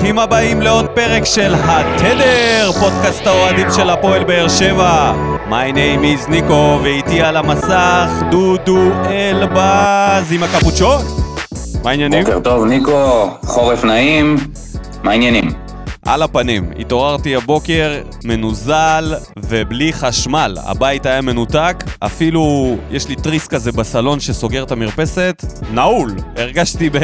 ברוכים הבאים לעוד פרק של התדר, פודקאסט האוהדים של הפועל באר שבע. My name is ניקו, ואיתי על המסך דודו אלבז עם הקפוצ'ון. מה העניינים? בוקר טוב, ניקו, חורף נעים, מה העניינים? על הפנים. התעוררתי הבוקר מנוזל ובלי חשמל. הבית היה מנותק, אפילו יש לי תריס כזה בסלון שסוגר את המרפסת, נעול. הרגשתי ב...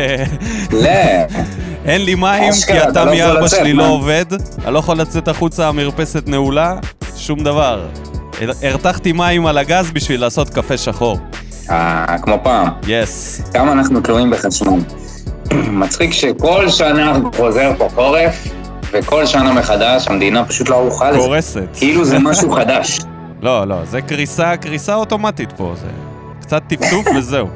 לא, אין לי מים, כי לא התמי יכול 4 לצאת, שלי מה? לא עובד. אני לא יכול לצאת החוצה, המרפסת נעולה, שום דבר. הר- הרתחתי מים על הגז בשביל לעשות קפה שחור. אה, כמו פעם, יס. כמה אנחנו תלויים בחשמל. מצחיק שכל שנה חוזר פה חורף, וכל שנה מחדש המדינה פשוט לא ערוכה לזה. קורסת. כאילו זה משהו חדש. לא, לא, זה קריסה, קריסה אוטומטית פה. זה קצת טפטוף וזהו.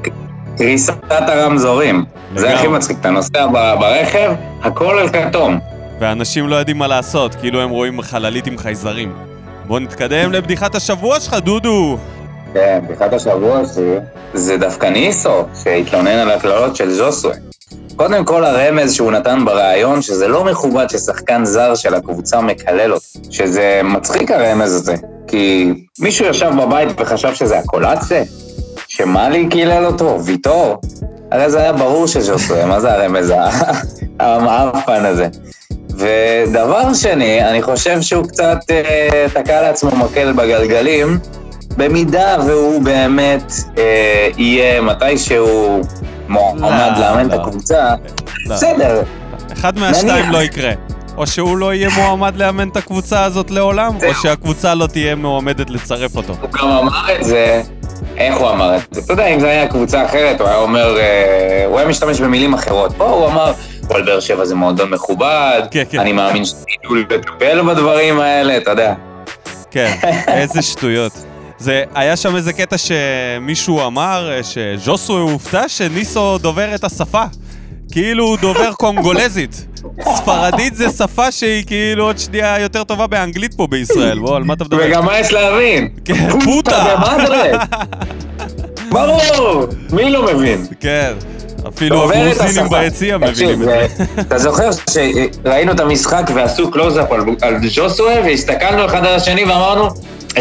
קריסת הרמזורים. זה. הכי מצחיק, אתה נוסע ברכב, הכל על כתום. ואנשים לא יודעים מה לעשות, כאילו הם רואים חללית עם חייזרים. בוא נתקדם לבדיחת השבוע שלך, דודו. כן, בדיחת השבוע שלי, זה דווקא ניסו, שהתלונן על הקללות של ז'וסווה. קודם כל הרמז שהוא נתן בריאיון, שזה לא מכובד ששחקן זר של הקבוצה מקלל אותו. שזה מצחיק הרמז הזה, כי מישהו ישב בבית וחשב שזה הקולאצה? שמאלי קילל אותו? ויטור? הרי זה היה ברור שז'וסווה, מה זה הרמז המאפן הזה? ודבר שני, אני חושב שהוא קצת אה, תקע לעצמו מקל בגלגלים, במידה והוא באמת אה, יהיה מתישהו מועמד לא, לאמן את לא. הקבוצה, לא. בסדר, אחד מהשתיים. לא יקרה. או שהוא לא יהיה מועמד לאמן את הקבוצה הזאת לעולם, או. שהקבוצה לא תהיה מועמדת לצרף אותו. הוא גם אמר את זה, איך הוא אמר את זה? אתה יודע, אם זה היה קבוצה אחרת, הוא היה אומר, אה, הוא היה משתמש במילים אחרות. פה הוא אמר, כל באר שבע זה מועדון מכובד, כן, כן. אני מאמין שתדעו לטפל בדברים האלה, אתה יודע. כן, איזה שטויות. זה, היה שם איזה קטע שמישהו אמר אה, שז'וסוי הופתע שניסו דובר את השפה. כאילו הוא דובר קונגולזית. ספרדית זה שפה שהיא כאילו עוד שנייה יותר טובה באנגלית פה בישראל. בוא, על מה אתה מדבר? וגם מה יש להבין? כן, פוטה. ברור, מי לא מבין? כן, אפילו הגרוזינים. ביציע מבינים את זה. אתה זוכר שראינו את המשחק ועשו קלוזאפ על- ז'וסווה והסתכלנו אחד על השני ואמרנו,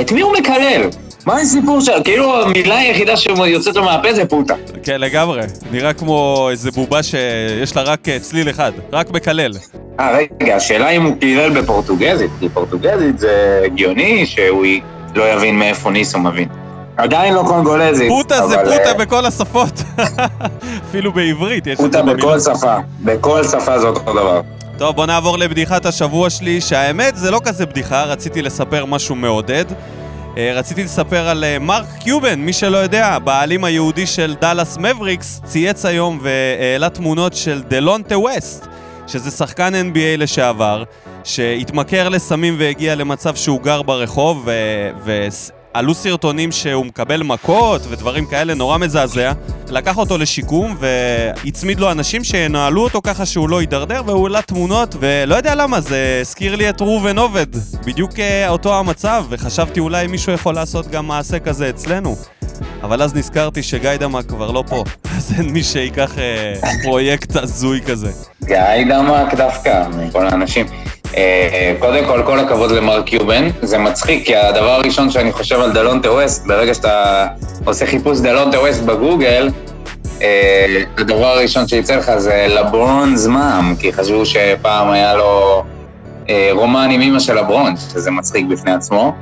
את מי הוא מקלל? מה הסיפור שלו? כאילו המילה היחידה שיוצאת לו מהפה זה פוטה. כן, לגמרי. נראה כמו איזה בובה שיש לה רק אה, צליל אחד, רק מקלל. אה, רגע, השאלה אם הוא קילל בפורטוגזית, כי פורטוגזית זה הגיוני שהוא לא יבין מאיפה ניסו מבין. עדיין לא קונגולזית. פוטה זה פוטה אה, בכל השפות. אפילו בעברית יש את פוטה זה במילה. בכל שפה, בכל שפה זה אותו דבר. טוב, בוא נעבור לבדיחת השבוע שלי, שהאמת זה לא כזה בדיחה, רציתי לספר משהו מעודד. אה, רציתי לספר על אה, מרק קיובן, מי שלא יודע, בעלים היהודי של דאלאס מבריקס, צייץ היום והעלה תמונות של דלונטה ווסט, שזה שחקן NBA לשעבר, שהתמכר לסמים והגיע למצב שהוא גר ברחוב, ו- ועלו סרטונים שהוא מקבל מכות ודברים כאלה, נורא מזעזע. לקח אותו לשיקום והצמיד לו אנשים שינהלו אותו ככה שהוא לא יידרדר, והוא העלה תמונות, ולא יודע למה, זה הזכיר לי את ראובן עובד. בדיוק אה, אותו המצב, וחשבתי אולי מישהו יכול לעשות גם מעשה כזה אצלנו. אבל אז נזכרתי שגיא דמה כבר לא פה, אז אין מי שייקח אה, פרויקט הזוי כזה. גיא דמק דווקא, מכל האנשים. אה, קודם כל, כל הכבוד למרק קיובן. זה מצחיק, כי הדבר הראשון שאני חושב על דלונטה ווסט, ברגע שאתה עושה חיפוש דלונטה ווסט בגוגל, אה, הדבר הראשון שיצא לך זה לברון זמם, כי חשבו שפעם היה לו אה, רומן עם אמא של לברון, שזה מצחיק בפני עצמו.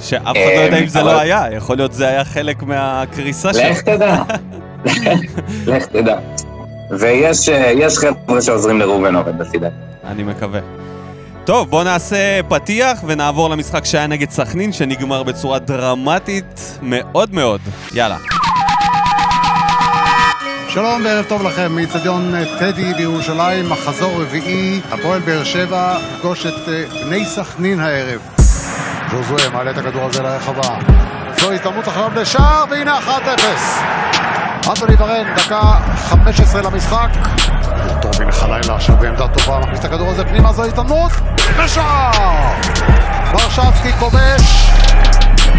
שאף אחד לא יודע אם זה לא היה, יכול להיות זה היה חלק מהקריסה שלו. לך תדע. לך תדע. ויש יש חבר'ה שעוזרים לראובן עובד, לפי דעתי. אני מקווה. טוב, בואו נעשה פתיח ונעבור למשחק שהיה נגד סכנין, שנגמר בצורה דרמטית מאוד מאוד. יאללה. שלום וערב טוב לכם מאיצטדיון טדי בירושלים, מחזור רביעי, הפועל באר שבע פגוש את אה, בני סכנין הערב. ז'וזואה מעלה את הכדור הזה לרחבה. זו הזדמנות אחריו לשער, והנה 1-0. אנטוני ורן, דקה 15 למשחק. טוב, הנה חלילה עכשיו בעמדה טובה, מכניס את הכדור הזה פנימה, זו הזדמנות, ושער! ברשצקי כובש.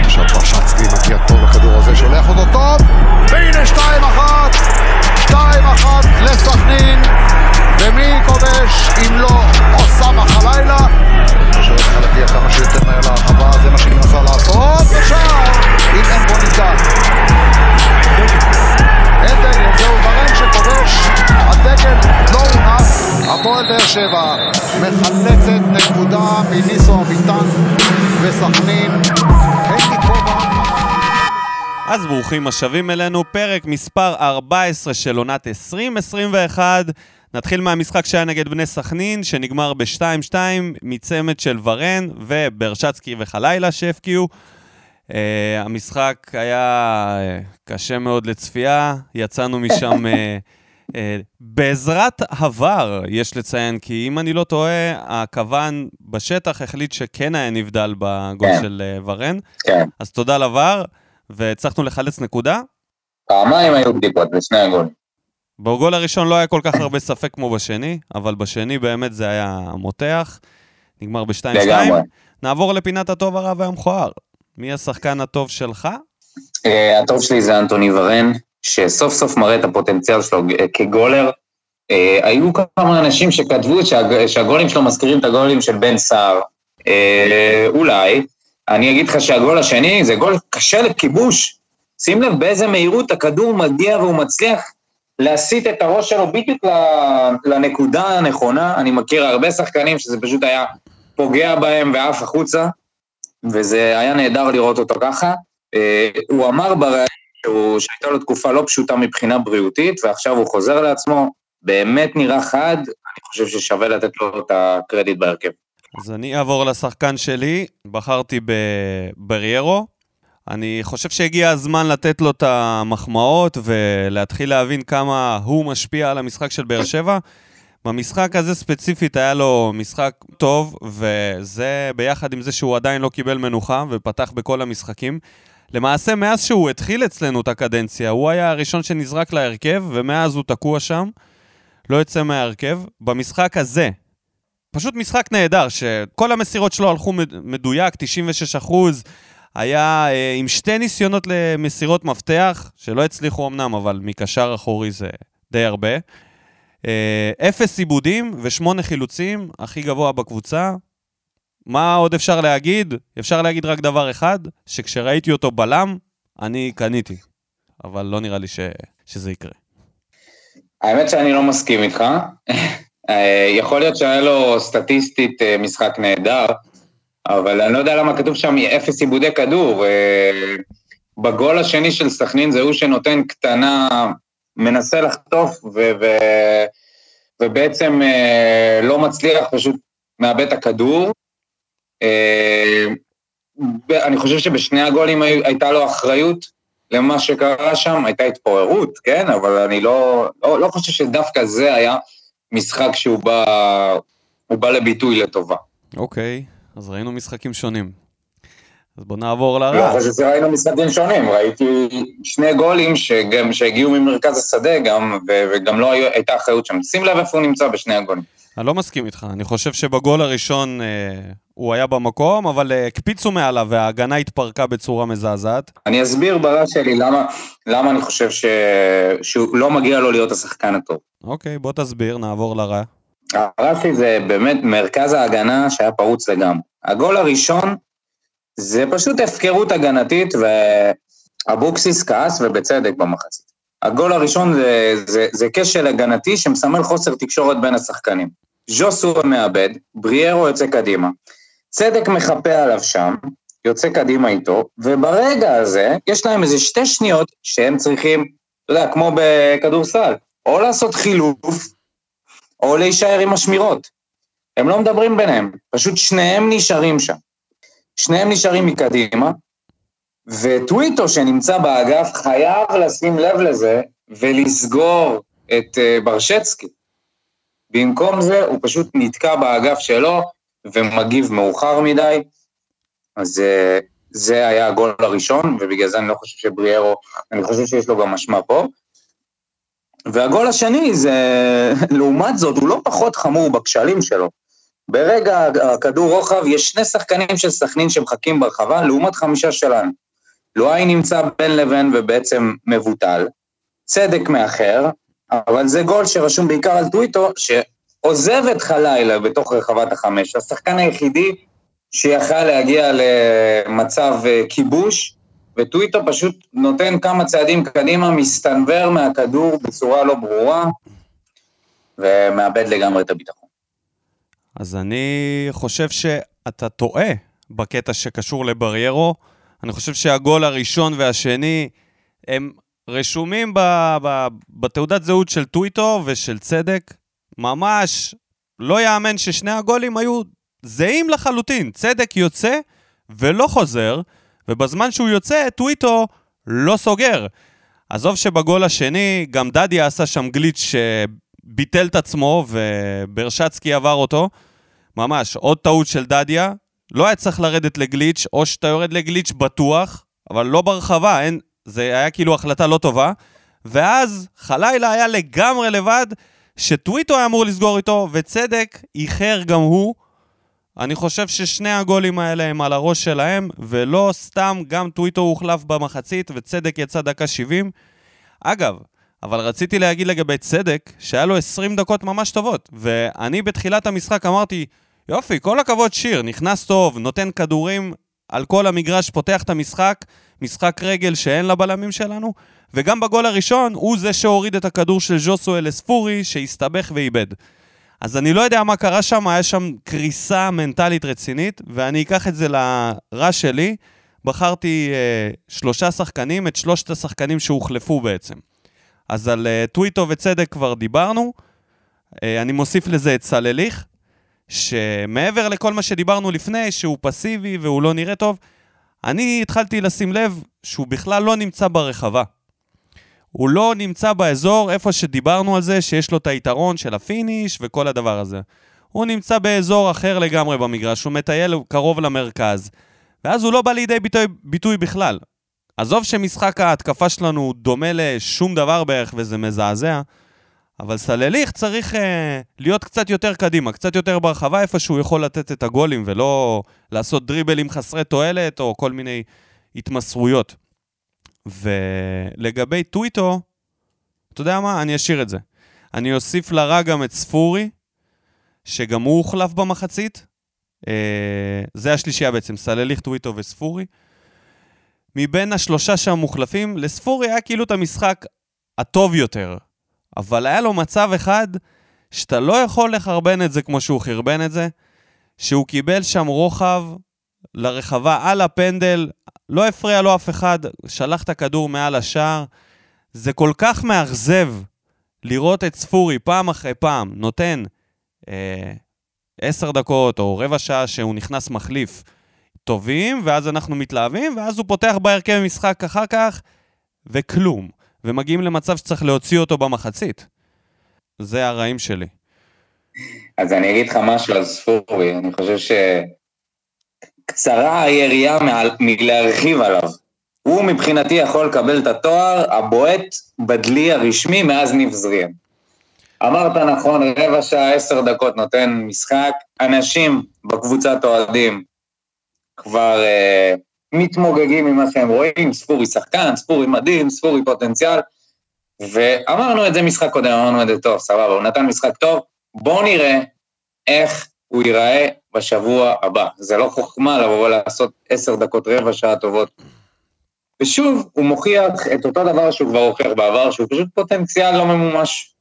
עכשיו ברשצקי מגיע טוב לכדור הזה, שולח אותו טוב, והנה 2-1! 2-1 לסכנין, ומי כובש אם לא אוסאמה חלילה? שצריך מגיע כמה שיותר מהר להרחבה זה שבע מחלצת נקודה מניסו אביטן וסכנין. אז ברוכים השבים אלינו, פרק מספר 14 של עונת 2021. נתחיל מהמשחק שהיה נגד בני סכנין, שנגמר ב-2-2 מצמד של ורן וברשצקי וחלילה שהפקיעו. Uh, המשחק היה uh, קשה מאוד לצפייה, יצאנו משם uh, בעזרת עבר, יש לציין, כי אם אני לא טועה, הכוון בשטח החליט שכן היה נבדל בגול כן. של uh, ורן. כן. אז תודה לבר, והצלחנו לחלץ נקודה. פעמיים היו בדיקות בשני הגולים. בגול הראשון לא היה כל כך הרבה ספק כמו בשני, אבל בשני באמת זה היה מותח. נגמר ב-2-2. לגמרי. נעבור לפינת הטוב, הרע והמכוער. מי השחקן הטוב שלך? אה, הטוב שלי זה אנטוני ורן, שסוף סוף מראה את הפוטנציאל שלו אה, כגולר. אה, היו כמה אנשים שכתבו שהג- שהגולים שלו מזכירים את הגולים של בן סער. אה, אולי. אני אגיד לך שהגול השני זה גול קשה לכיבוש. שים לב באיזה מהירות הכדור מגיע והוא מצליח להסיט את הראש שלו בדיוק לנקודה הנכונה. אני מכיר הרבה שחקנים שזה פשוט היה פוגע בהם ועף החוצה, וזה היה נהדר לראות אותו ככה. אה, הוא אמר בריאיון שהוא- שהייתה לו תקופה לא פשוטה מבחינה בריאותית, ועכשיו הוא חוזר לעצמו, באמת נראה חד, אני חושב ששווה לתת לו את הקרדיט בהרכב. אז אני אעבור לשחקן שלי, בחרתי בבריירו. אני חושב שהגיע הזמן לתת לו את המחמאות ולהתחיל להבין כמה הוא משפיע על המשחק של באר שבע. במשחק הזה ספציפית היה לו משחק טוב, וזה ביחד עם זה שהוא עדיין לא קיבל מנוחה ופתח בכל המשחקים. למעשה, מאז שהוא התחיל אצלנו את הקדנציה, הוא היה הראשון שנזרק להרכב, ומאז הוא תקוע שם, לא יוצא מההרכב. במשחק הזה, פשוט משחק נהדר, שכל המסירות שלו הלכו מד- מדויק, 96 אחוז. היה אה, עם שתי ניסיונות למסירות מפתח, שלא הצליחו אמנם, אבל מקשר אחורי זה די הרבה. אה, אפס עיבודים ושמונה חילוצים, הכי גבוה בקבוצה. מה עוד אפשר להגיד? אפשר להגיד רק דבר אחד, שכשראיתי אותו בלם, אני קניתי. אבל לא נראה לי ש... שזה יקרה. האמת שאני לא מסכים איתך. אה, יכול להיות שהיה לו סטטיסטית אה, משחק נהדר, אבל אני לא יודע למה כתוב שם אפס עיבודי כדור. אה, בגול השני של סכנין זה הוא שנותן קטנה, מנסה לחטוף, ו- ו- ובעצם לא מצליח, פשוט מאבד את הכדור. אה, אני חושב שבשני הגולים הי- הייתה לו אחריות למה שקרה שם, הייתה התפוררות, כן? אבל אני לא, לא, לא חושב שדווקא זה היה משחק שהוא בא, בא לביטוי לטובה. אוקיי, אז ראינו משחקים שונים. אז בואו נעבור לא לרע. חושב שראינו משחקים שונים, ראיתי שני גולים שגם, שהגיעו ממרכז השדה גם, וגם לא הייתה אחריות שם. שים לב איפה הוא נמצא בשני הגולים. אני לא מסכים איתך, אני חושב שבגול הראשון אה, הוא היה במקום, אבל אה, הקפיצו מעליו וההגנה התפרקה בצורה מזעזעת. אני אסביר ברע שלי למה, למה אני חושב ש... שהוא לא מגיע לו להיות השחקן הטוב. אוקיי, בוא תסביר, נעבור לרע. הרע שלי זה באמת מרכז ההגנה שהיה פרוץ לגמרי. הגול הראשון זה פשוט הפקרות הגנתית, ואבוקסיס כעס ובצדק במחצית. הגול הראשון זה, זה, זה כשל הגנתי שמסמל חוסר תקשורת בין השחקנים. ז'וסו מאבד, בריארו יוצא קדימה, צדק מחפה עליו שם, יוצא קדימה איתו, וברגע הזה יש להם איזה שתי שניות שהם צריכים, אתה יודע, כמו בכדורסל, או לעשות חילוף, או להישאר עם השמירות. הם לא מדברים ביניהם, פשוט שניהם נשארים שם. שניהם נשארים מקדימה, וטוויטו שנמצא באגף חייב לשים לב לזה ולסגור את uh, ברשצקי. במקום זה הוא פשוט נתקע באגף שלו ומגיב מאוחר מדי, אז uh, זה היה הגול הראשון, ובגלל זה אני לא חושב שבריארו, אני חושב שיש לו גם אשמה פה. והגול השני זה, לעומת זאת, הוא לא פחות חמור בכשלים שלו. ברגע הכדור רוחב, יש שני שחקנים של סכנין שמחכים ברחבה, לעומת חמישה שלנו. לואי נמצא בין לבין ובעצם מבוטל, צדק מאחר, אבל זה גול שרשום בעיקר על טוויטו, שעוזב את חלילה בתוך רחבת החמש. השחקן היחידי שיכל להגיע למצב אה, כיבוש, וטוויטו פשוט נותן כמה צעדים קדימה, מסתנוור מהכדור בצורה לא ברורה, ומאבד לגמרי את הביטחון. אז אני חושב שאתה טועה בקטע שקשור לבריירו. אני חושב שהגול הראשון והשני הם רשומים ב, ב, בתעודת זהות של טוויטו ושל צדק. ממש לא יאמן ששני הגולים היו זהים לחלוטין. צדק יוצא ולא חוזר, ובזמן שהוא יוצא, טוויטו לא סוגר. עזוב שבגול השני, גם דדיה עשה שם גליץ' שביטל את עצמו, וברשצקי עבר אותו. ממש, עוד טעות של דדיה. לא היה צריך לרדת לגליץ', או שאתה יורד לגליץ' בטוח, אבל לא ברחבה, אין, זה היה כאילו החלטה לא טובה. ואז חלילה היה לגמרי לבד, שטוויטו היה אמור לסגור איתו, וצדק איחר גם הוא. אני חושב ששני הגולים האלה הם על הראש שלהם, ולא סתם גם טוויטו הוחלף במחצית, וצדק יצא דקה 70. אגב, אבל רציתי להגיד לגבי צדק, שהיה לו 20 דקות ממש טובות, ואני בתחילת המשחק אמרתי, יופי, כל הכבוד שיר, נכנס טוב, נותן כדורים על כל המגרש, פותח את המשחק, משחק רגל שאין לבלמים שלנו, וגם בגול הראשון הוא זה שהוריד את הכדור של ז'וסואל לספורי, שהסתבך ואיבד. אז אני לא יודע מה קרה שם, היה שם קריסה מנטלית רצינית, ואני אקח את זה לרע שלי. בחרתי אה, שלושה שחקנים, את שלושת השחקנים שהוחלפו בעצם. אז על אה, טוויטו וצדק כבר דיברנו. אה, אני מוסיף לזה את סלליך, שמעבר לכל מה שדיברנו לפני, שהוא פסיבי והוא לא נראה טוב, אני התחלתי לשים לב שהוא בכלל לא נמצא ברחבה. הוא לא נמצא באזור איפה שדיברנו על זה, שיש לו את היתרון של ה finish וכל הדבר הזה. הוא נמצא באזור אחר לגמרי במגרש, הוא מטייל קרוב למרכז, ואז הוא לא בא לידי ביטוי, ביטוי בכלל. עזוב שמשחק ההתקפה שלנו דומה לשום דבר בערך וזה מזעזע, אבל סלליך צריך אה, להיות קצת יותר קדימה, קצת יותר ברחבה, איפה שהוא יכול לתת את הגולים ולא לעשות דריבלים חסרי תועלת או כל מיני התמסרויות. ולגבי טוויטו, אתה יודע מה? אני אשאיר את זה. אני אוסיף לרע גם את ספורי, שגם הוא הוחלף במחצית. אה, זה השלישייה בעצם, סלליך, טוויטו וספורי. מבין השלושה שהמוחלפים, לספורי היה כאילו את המשחק הטוב יותר, אבל היה לו מצב אחד שאתה לא יכול לחרבן את זה כמו שהוא חרבן את זה, שהוא קיבל שם רוחב לרחבה על הפנדל, לא הפריע לו אף אחד, שלח את הכדור מעל השער. זה כל כך מאכזב לראות את ספורי פעם אחרי פעם נותן אה, עשר דקות או רבע שעה שהוא נכנס מחליף טובים, ואז אנחנו מתלהבים, ואז הוא פותח בהרכב משחק אחר כך, וכלום. ומגיעים למצב שצריך להוציא אותו במחצית. זה הרעים שלי. אז אני אגיד לך משהו על ספורי, אני חושב ש... קצרה היריעה מלהרחיב עליו. הוא מבחינתי יכול לקבל את התואר הבועט בדלי הרשמי מאז ניב. אמרת נכון, רבע שעה, עשר דקות נותן משחק. אנשים בקבוצת אוהדים כבר אה, מתמוגגים ממה שהם רואים, ספורי שחקן, ספורי מדהים, ספורי פוטנציאל. ואמרנו את זה משחק קודם, אמרנו את זה טוב, סבבה, הוא נתן משחק טוב, בואו נראה איך הוא ייראה בשבוע הבא. זה לא חוכמה לבוא ולעשות עשר דקות רבע שעה טובות. ושוב, הוא מוכיח את אותו דבר שהוא כבר הוכיח בעבר, שהוא פשוט פוטנציאל לא ממומש.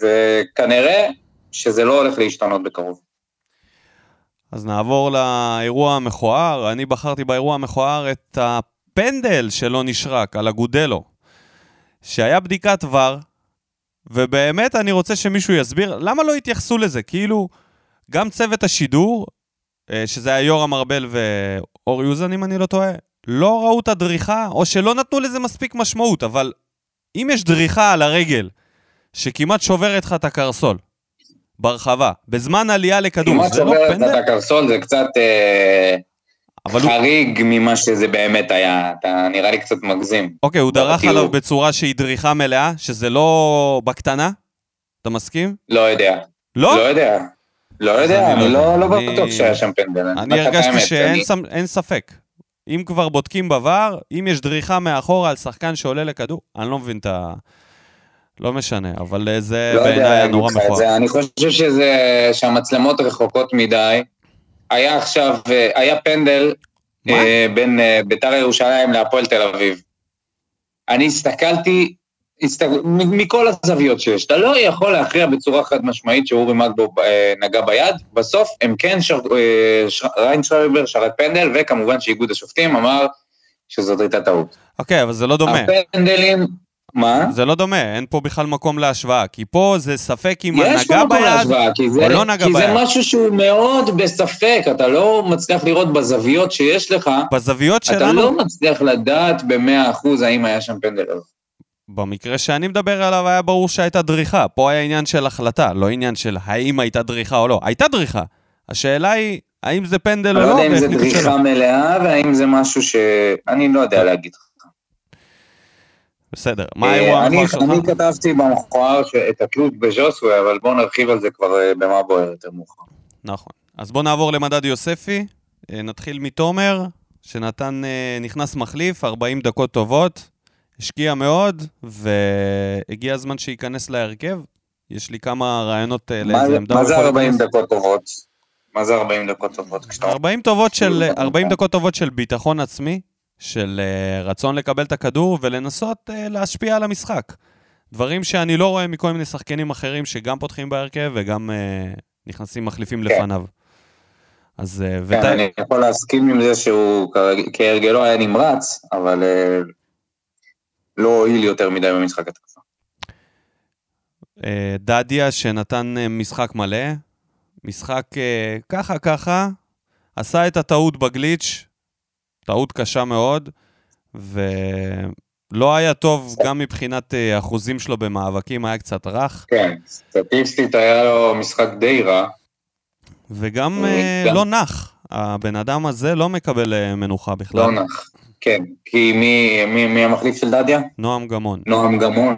וכנראה שזה לא הולך להשתנות בקרוב. אז נעבור לאירוע המכוער. אני בחרתי באירוע המכוער את הפנדל שלא נשרק, על אגודלו, שהיה בדיקת ור, ובאמת אני רוצה שמישהו יסביר למה לא התייחסו לזה, כאילו... גם צוות השידור, אה, שזה היה יורם ארבל ואור יוזן, אם אני לא טועה, לא ראו את הדריכה, או שלא נתנו לזה מספיק משמעות, אבל אם יש דריכה על הרגל, שכמעט שוברת לך את הקרסול, ברחבה, בזמן עלייה לכדור, זה לא פנדל? כמעט שוברת את הקרסול, זה קצת אה, חריג הוא... ממה שזה באמת היה, אתה נראה לי קצת מגזים. אוקיי, הוא דרך כאילו... עליו בצורה שהיא דריכה מלאה, שזה לא בקטנה? אתה מסכים? לא יודע. לא? לא יודע. לא יודע, אני לא, לא בטוח שהיה שם פנדל. אני הרגשתי שאין ספק. אם כבר בודקים בVAR, אם יש דריכה מאחורה על שחקן שעולה לכדור, אני לא מבין את ה... לא משנה, אבל אה, זה לא בעיניי נורא מכוער. אני חושב שזה, שהמצלמות רחוקות מדי. היה עכשיו, אה, היה פנדל אה, בין אה, ביתר ירושלים להפועל תל אביב. אני הסתכלתי מ- מכל הזוויות שיש. אתה לא יכול להכריע בצורה חד משמעית שאורי מגבו אה, נגע ביד, בסוף הם כן, שר, אה, ש, ריין שרייבר שרק פנדל, וכמובן שאיגוד השופטים אמר שזאת הייתה טעות. אוקיי, אבל זה לא דומה. הפנדלים, מה? זה לא דומה, אין פה בכלל מקום להשוואה, כי פה זה ספק אם נגע ביד להשוואה, כי זה, או לא נגע כי זה ביד. משהו שהוא מאוד בספק, אתה לא מצליח לראות בזוויות שיש לך, בזוויות אתה שלנו, לא מצליח לדעת במאה אחוז האם היה שם פנדל או לא. במקרה שאני מדבר עליו היה ברור שהייתה דריכה. פה היה עניין של החלטה, לא עניין של האם הייתה דריכה או לא. הייתה דריכה. השאלה היא, האם זה פנדל אני או לא לא, יודע אם זה. דריכה מלאה, והאם זה משהו ש... אני לא יודע להגיד לך. בסדר, מה אה, האירוע המכוער שלך? אני כתבתי במכוער את התלות בז'וסווה, אבל בואו נרחיב על זה כבר אה, במה בוער יותר מאוחר. נכון. אז בואו נעבור למדד יוספי. אה, נתחיל מתומר, שנתן, אה, נכנס מחליף, 40 דקות טובות, השקיע מאוד, והגיע הזמן שייכנס להרכב. יש לי כמה רעיונות אה, לאיזה זה- עמדה מה זה יכול 40 להיכנס. דקות טובות? מה זה 40 דקות טובות? כשאתה 40 טובות של, 40 דקות טובות של ביטחון עצמי, של אה, רצון לקבל את הכדור ולנסות אה, להשפיע על המשחק. דברים שאני לא רואה מכל מיני שחקנים אחרים שגם פותחים בהרכב וגם אה, נכנסים מחליפים כן. לפניו. אז... כן, ות... אני יכול להסכים עם זה שהוא כהרגלו היה נמרץ, אבל לא הועיל יותר מדי במשחק התקפה. דדיה שנתן משחק מלא, משחק ככה ככה, עשה את הטעות בגליץ', טעות קשה מאוד, ולא היה טוב גם מבחינת אה, אחוזים שלו במאבקים, היה קצת רך, כן, סטטיסטית היה לו משחק די רע. וגם אה, אה, גם- לא נח. הבן אדם הזה לא מקבל מנוחה בכלל. לא נח. כן, כי מי, מי, מי המחליף של דדיה? נועם גמון. נועם גמון,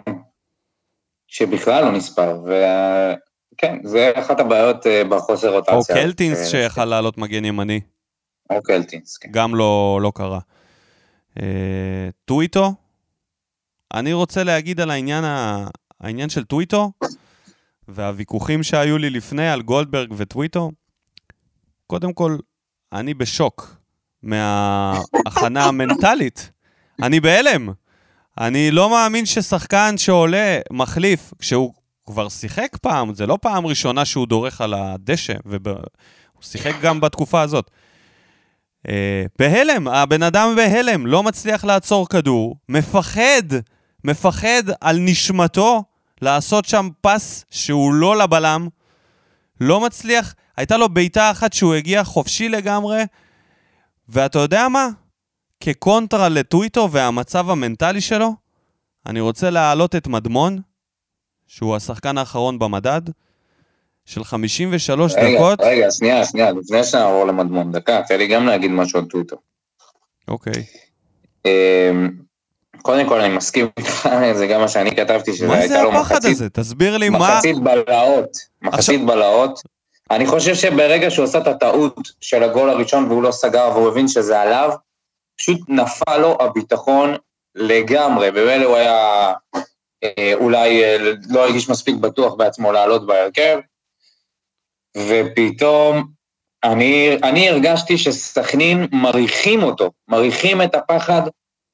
שבכלל לא נספר, וכן, זה אחת הבעיות בחוסר רוטציה. או קלטינס שיכל לעלות מגן ימני, או קלטינס, כן. גם לא, לא קרה. אה, טוויטו, אני רוצה להגיד על העניין, ה... העניין של טוויטו, והוויכוחים שהיו לי לפני על גולדברג וטוויטו. קודם כל, אני בשוק מההכנה המנטלית. אני בהלם. אני לא מאמין ששחקן שעולה מחליף, כשהוא כבר שיחק פעם, זה לא פעם ראשונה שהוא דורך על הדשא, והוא שיחק גם בתקופה הזאת. אה, בהלם, הבן אדם בהלם, לא מצליח לעצור כדור, מפחד, מפחד על נשמתו לעשות שם פס שהוא לא לבלם, לא מצליח, הייתה לו בעיטה אחת שהוא הגיע חופשי לגמרי, ואתה יודע מה? כקונטרה לטוויטו והמצב המנטלי שלו, אני רוצה להעלות את מדמון, שהוא השחקן האחרון במדד, של 53 רגע, דקות. רגע, שנייה, שנייה, לפני שנעבור למדמון, דקה, תן לי גם להגיד משהו על טוויטו. אוקיי. אמ, קודם כל, אני מסכים איתך, זה גם מה שאני כתבתי, שזה מה זה הייתה לו הפחד מחצית, הזה? תסביר לי מה... מחצית בלהות, מחצית בלהות. אני חושב שברגע שהוא עשה את הטעות של הגול הראשון והוא לא סגר והוא הבין שזה עליו, פשוט נפל לו הביטחון לגמרי, ומילא הוא היה אה, אולי אה, לא הרגיש מספיק בטוח בעצמו לעלות בהרכב, ופתאום אני, אני הרגשתי שסכנין מריחים אותו, מריחים את הפחד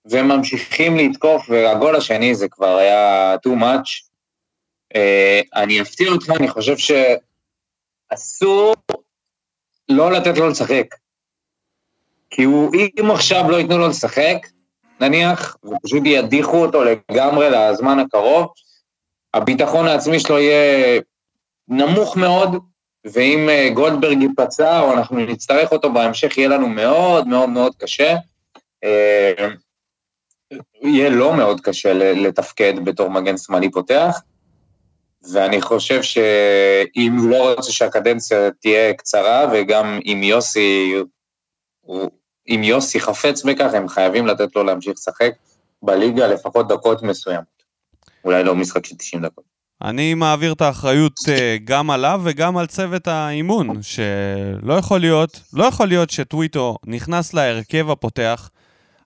וממשיכים לתקוף, והגול השני זה כבר היה too much. אה, אני אפתיע אותך, אני חושב שאסור לא לתת לו לשחק. כי הוא, אם עכשיו לא ייתנו לו לשחק, נניח, ופשוט ידיחו אותו לגמרי לזמן הקרוב, הביטחון העצמי שלו יהיה נמוך מאוד, ואם אה, גולדברג ייפצע או אנחנו נצטרך אותו בהמשך, יהיה לנו מאוד מאוד מאוד קשה. אה, יהיה לא מאוד קשה לתפקד בתור מגן שמאלי פותח, ואני חושב שאם הוא לא רוצה שהקדנציה תהיה קצרה, וגם אם יוסי, הוא- אם יוסי חפץ בכך, הם חייבים לתת לו להמשיך לשחק בליגה לפחות דקות מסוימות. אולי לא משחק של 90 דקות. אני מעביר את האחריות אה, גם עליו וגם על צוות האימון, שלא יכול להיות, לא יכול להיות שטוויטו נכנס להרכב הפותח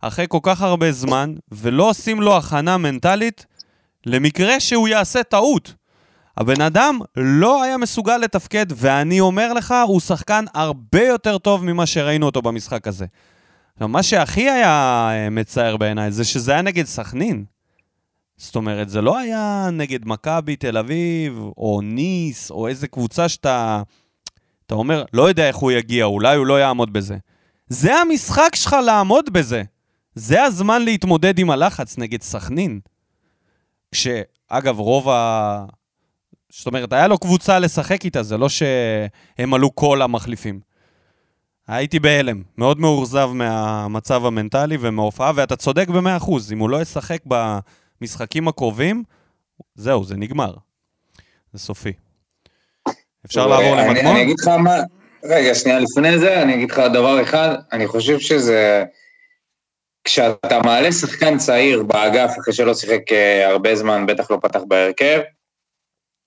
אחרי כל כך הרבה זמן, ולא עושים לו הכנה מנטלית למקרה שהוא יעשה טעות. הבן אדם לא היה מסוגל לתפקד, ואני אומר לך, הוא שחקן הרבה יותר טוב ממה שראינו אותו במשחק הזה. מה שהכי היה אה, מצער בעיניי זה שזה היה נגד סכנין. זאת אומרת, זה לא היה נגד מכבי תל אביב, או ניס, או איזה קבוצה שאתה... אתה אומר, לא יודע איך הוא יגיע, אולי הוא לא יעמוד בזה. זה המשחק שלך לעמוד בזה. זה הזמן להתמודד עם הלחץ נגד סכנין. כשאגב, רוב ה... זאת אומרת, היה לו קבוצה לשחק איתה, זה לא שהם עלו כל המחליפים. הייתי בהלם, מאוד מאוכזב מהמצב המנטלי ומההופעה, ואתה צודק במאה אחוז, אם הוא לא ישחק במשחקים הקרובים, זהו, זה נגמר. זה סופי. אפשר לעבור למדמון? אני אגיד לך מה... רגע, שנייה לפני זה, אני אגיד לך דבר אחד, אני חושב שזה... כשאתה מעלה שחקן צעיר באגף, אחרי שלא שיחק אה, הרבה זמן, בטח לא פתח בהרכב,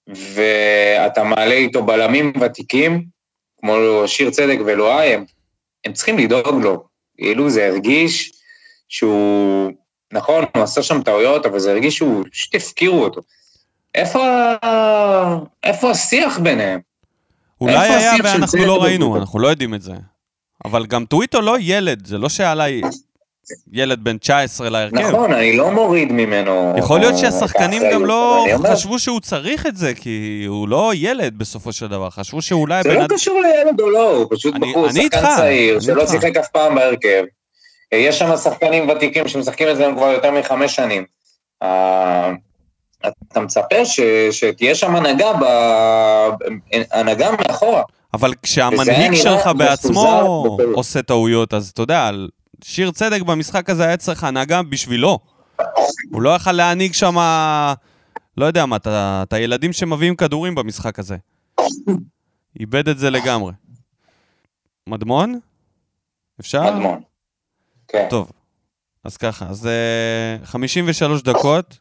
ואתה מעלה איתו בלמים ותיקים, כמו שיר צדק ולואי, הם, הם צריכים לדאוג לו. כאילו זה הרגיש שהוא, נכון, הוא עשה שם טעויות, אבל זה הרגיש שהוא, פשוט הפקירו אותו. איפה, איפה השיח ביניהם? אולי היה ואנחנו לא ראינו, אנחנו לא יודעים את זה. אבל גם טוויטו לא ילד, זה לא שעליי ילד בן 19 להרכב. נכון, אני לא מוריד ממנו... יכול להיות שהשחקנים גם לא חשבו שהוא צריך את זה, כי הוא לא ילד בסופו של דבר, חשבו שאולי... זה לא קשור לילד או לא, הוא פשוט בחור, שחקן צעיר, שלא שיחק אף פעם בהרכב. יש שם שחקנים ותיקים שמשחקים את זה כבר יותר מחמש שנים. אתה מצפה שתהיה שם הנהגה, הנהגה מאחורה. אבל כשהמנהיג שלך בעצמו עושה טעויות, אז אתה יודע, שיר צדק במשחק הזה היה צריך הנהגה בשבילו. הוא לא יכל להנהיג שם, לא יודע מה, את הילדים שמביאים כדורים במשחק הזה. איבד את זה לגמרי. מדמון? אפשר? מדמון. כן. טוב, אז ככה, אז 53 אה, דקות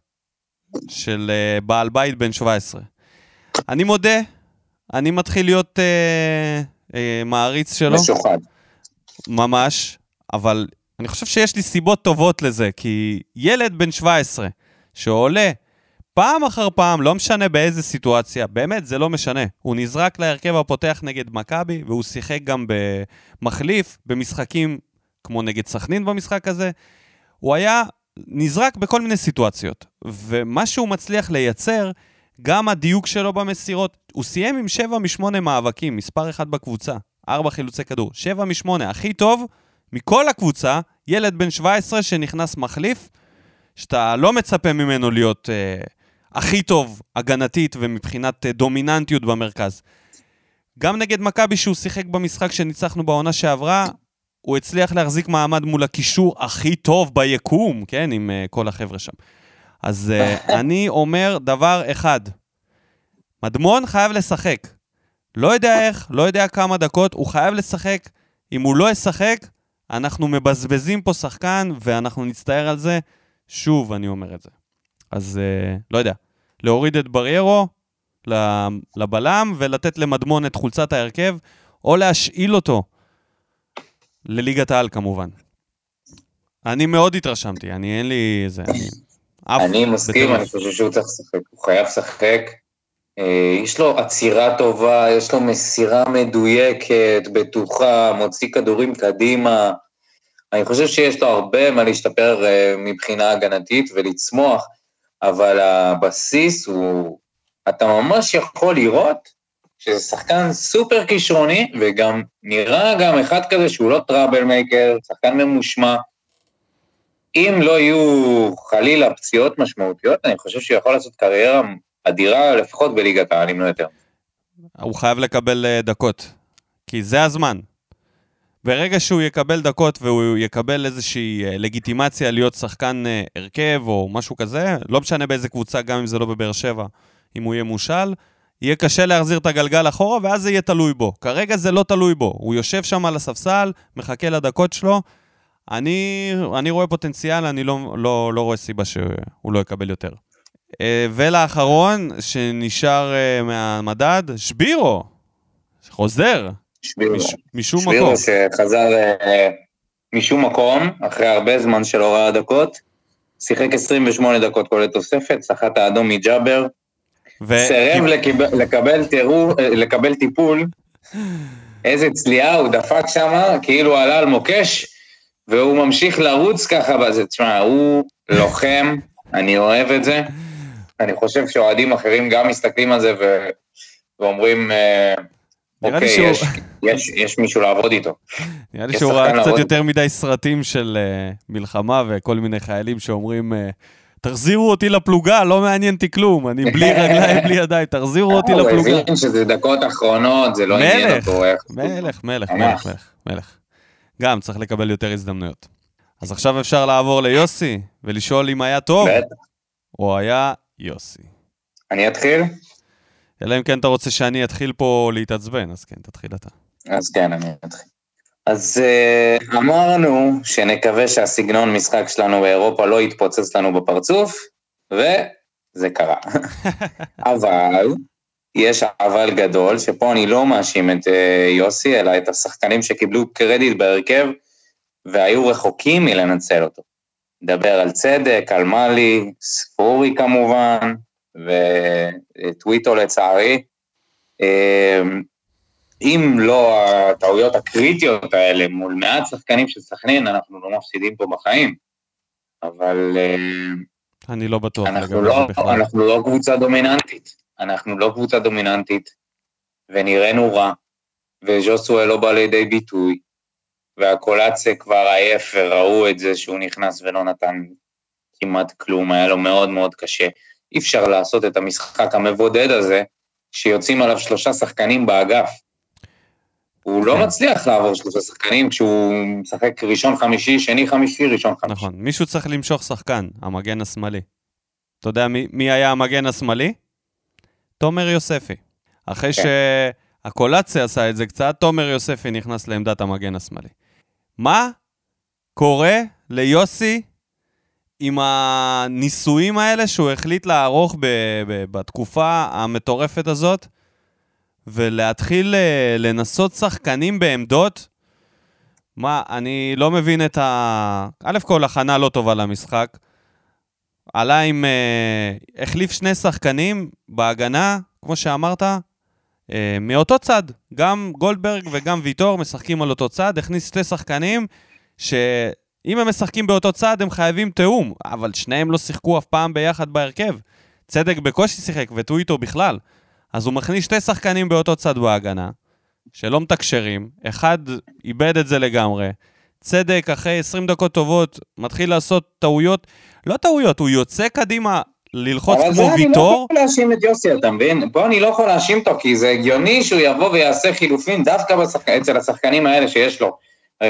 של אה, בעל בית בן 17. אני מודה, אני מתחיל להיות אה, אה, מעריץ שלו. משוחד. ממש. אבל אני חושב שיש לי סיבות טובות לזה, כי ילד בן 17 שעולה פעם אחר פעם, לא משנה באיזה סיטואציה, באמת, זה לא משנה. הוא נזרק להרכב הפותח נגד מכבי, והוא שיחק גם במחליף, במשחקים כמו נגד סכנין במשחק הזה. הוא היה נזרק בכל מיני סיטואציות, ומה שהוא מצליח לייצר, גם הדיוק שלו במסירות, הוא סיים עם 7 מ-8 מאבקים, מספר 1 בקבוצה, 4 חילוצי כדור, 7 מ-8, הכי טוב מכל הקבוצה, ילד בן 17 שנכנס מחליף, שאתה לא מצפה ממנו להיות אה, הכי טוב הגנתית ומבחינת אה, דומיננטיות במרכז. גם נגד מכבי שהוא שיחק במשחק שניצחנו בעונה שעברה, הוא הצליח להחזיק מעמד מול הקישור הכי טוב ביקום, כן, עם uh, כל החבר'ה שם. אז uh, אני אומר דבר אחד, מדמון חייב לשחק. לא יודע איך, לא יודע כמה דקות, הוא חייב לשחק. אם הוא לא ישחק, אנחנו מבזבזים פה שחקן, ואנחנו נצטער על זה. שוב, אני אומר את זה. אז uh, לא יודע, להוריד את בריירו לבלם ולתת למדמון את חולצת ההרכב, או להשאיל אותו לליגת העל כמובן. אני מאוד התרשמתי, אני אין לי איזה... אני, אני מסכים, אני חושב שהוא צריך לשחק, הוא חייב לשחק. אה, יש לו עצירה טובה, יש לו מסירה מדויקת, בטוחה, מוציא כדורים קדימה. אני חושב שיש לו הרבה מה להשתפר אה, מבחינה הגנתית ולצמוח, אבל הבסיס הוא... אתה ממש יכול לראות שזה שחקן סופר כישרוני, וגם נראה גם אחד כזה שהוא לא טראבל מייקר, שחקן ממושמע. אם לא יהיו חלילה פציעות משמעותיות, אני חושב שהוא יכול לעשות קריירה אדירה לפחות בליגת העל, אם לא יותר. הוא חייב לקבל אה, דקות, כי זה הזמן. ברגע שהוא יקבל דקות והוא יקבל איזושהי אה, לגיטימציה להיות שחקן אה, הרכב או משהו כזה, לא משנה באיזה קבוצה, גם אם זה לא בבאר שבע, אם הוא יהיה מושל, יהיה קשה להחזיר את הגלגל אחורה, ואז זה יהיה תלוי בו. כרגע זה לא תלוי בו. הוא יושב שם על הספסל, מחכה לדקות שלו. אני, אני רואה פוטנציאל, אני לא, לא, לא רואה סיבה שהוא לא יקבל יותר. אה, ולאחרון, שנשאר אה, מהמדד, שבירו, חוזר. שבירו. מש, משום שבירו מקום. שבירו שחזר אה, משום מקום, אחרי הרבה זמן של הוראה דקות. שיחק 28 דקות כולל תוספת, סחט האדום מג'אבר. ו... סירב לקבל, לקבל, תירו, לקבל טיפול, איזה צליעה, הוא דפק שם, כאילו עלה על מוקש, והוא ממשיך לרוץ ככה בזה. תשמע, הוא לוחם, אני אוהב את זה. אני חושב שאוהדים אחרים גם מסתכלים על זה ו... ואומרים, אה, אוקיי, שהוא- יש, יש, יש מישהו לעבוד איתו. נראה לי שהוא ראה קצת. יותר מדי סרטים של אה, מלחמה וכל מיני חיילים שאומרים, אה, תחזירו אותי לפלוגה, לא מעניין אותי כלום, אני בלי רגליים, בלי ידיים, תחזירו אותי הוא לפלוגה. הבין שזה דקות אחרונות, זה לא עניין אותו. איך- מלך, מלך, ממש. מלך, מלך, מלך. גם צריך לקבל יותר הזדמנויות. אז עכשיו אפשר לעבור ליוסי ולשאול אם היה טוב. או היה יוסי. אני אתחיל? אלא אם כן אתה רוצה שאני אתחיל פה להתעצבן, אז כן, תתחיל אתה. אז כן, אני אתחיל. אז uh, אמרנו שנקווה שהסגנון משחק שלנו באירופה לא יתפוצץ לנו בפרצוף, וזה קרה. אבל, יש אבל גדול, שפה אני לא מאשים את uh, יוסי, אלא את השחקנים שקיבלו קרדיט בהרכב, והיו רחוקים מלנצל אותו. נדבר על צדק, על מאלי, ספורי כמובן, וטוויטו לצערי. אם לא הטעויות הקריטיות האלה מול מעט שחקנים של סכנין, אנחנו לא מפסידים פה בחיים. אבל אה, אני לא בטוח אנחנו לא, בכלל. אנחנו לא קבוצה דומיננטית. אנחנו לא קבוצה דומיננטית, ונראינו רע, וז'וסואל לא בא לידי ביטוי, והקולציה כבר עייף, וראו את זה שהוא נכנס ולא נתן כמעט כלום, היה לו מאוד מאוד קשה. אי אפשר לעשות את המשחק המבודד הזה, שיוצאים עליו שלושה שחקנים באגף. הוא לא כן. מצליח לעבור שלושה שחקנים כשהוא משחק ראשון חמישי, שני חמישי, ראשון חמישי. נכון, מישהו צריך למשוך שחקן, המגן השמאלי. אתה יודע מי, מי היה המגן השמאלי? תומר יוספי. אחרי כן. שהקולציה עשה את זה קצת, תומר יוספי נכנס לעמדת המגן השמאלי. מה קורה ליוסי עם הניסויים האלה שהוא החליט לערוך ב- ב- בתקופה המטורפת הזאת, ולהתחיל אה, לנסות שחקנים בעמדות מה, אני לא מבין את ה... א' כל, הכנה לא טובה למשחק. עלה עם... אה, החליף שני שחקנים בהגנה, כמו שאמרת, אה, מאותו צד. גם גולדברג וגם ויטור משחקים על אותו צד, הכניס שני שחקנים שאם הם משחקים באותו צד, הם חייבים תיאום, אבל שניהם לא שיחקו אף פעם ביחד בהרכב. צדק בקושי שיחק, וטוויטו בכלל. אז הוא מכניס שתי שחקנים באותו צד בהגנה, שלא מתקשרים, אחד איבד את זה לגמרי. צדק, אחרי 20 דקות טובות, מתחיל לעשות טעויות, לא טעויות, הוא יוצא קדימה ללחוץ אבל זה כמו אני לא ויטור. יכול להאשים את יוסי, אתה מבין? פה אני לא יכול להאשים אותו, כי זה הגיוני שהוא יבוא ויעשה חילופים דווקא בשחק... אצל השחקנים האלה שיש לו.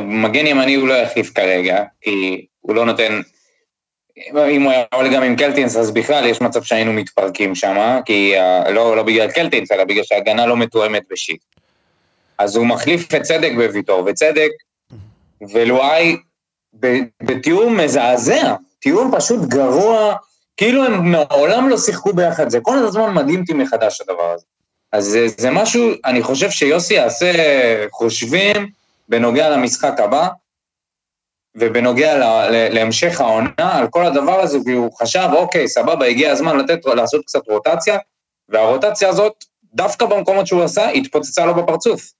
מגן ימני הוא לא יחליף כרגע, כי הוא לא נותן... אם הוא היה עולה גם עם קלטינס, אז בכלל יש מצב שהיינו מתפרקים שם, כי uh, לא, לא בגלל קלטינס, אלא בגלל שההגנה לא מתואמת בשיט. אז הוא מחליף את צדק בוויטור, וצדק ולואי בתיאום מזעזע, תיאום פשוט גרוע, כאילו הם מעולם לא שיחקו ביחד, זה כל הזמן מדהים אותי מחדש הדבר הזה. אז זה, זה משהו, אני חושב שיוסי יעשה חושבים בנוגע למשחק הבא, ובנוגע ל, ל, להמשך העונה על כל הדבר הזה, והוא חשב, אוקיי, סבבה, הגיע הזמן לתת, לעשות קצת רוטציה, והרוטציה הזאת, דווקא במקומות שהוא עשה, התפוצצה לו בפרצוף.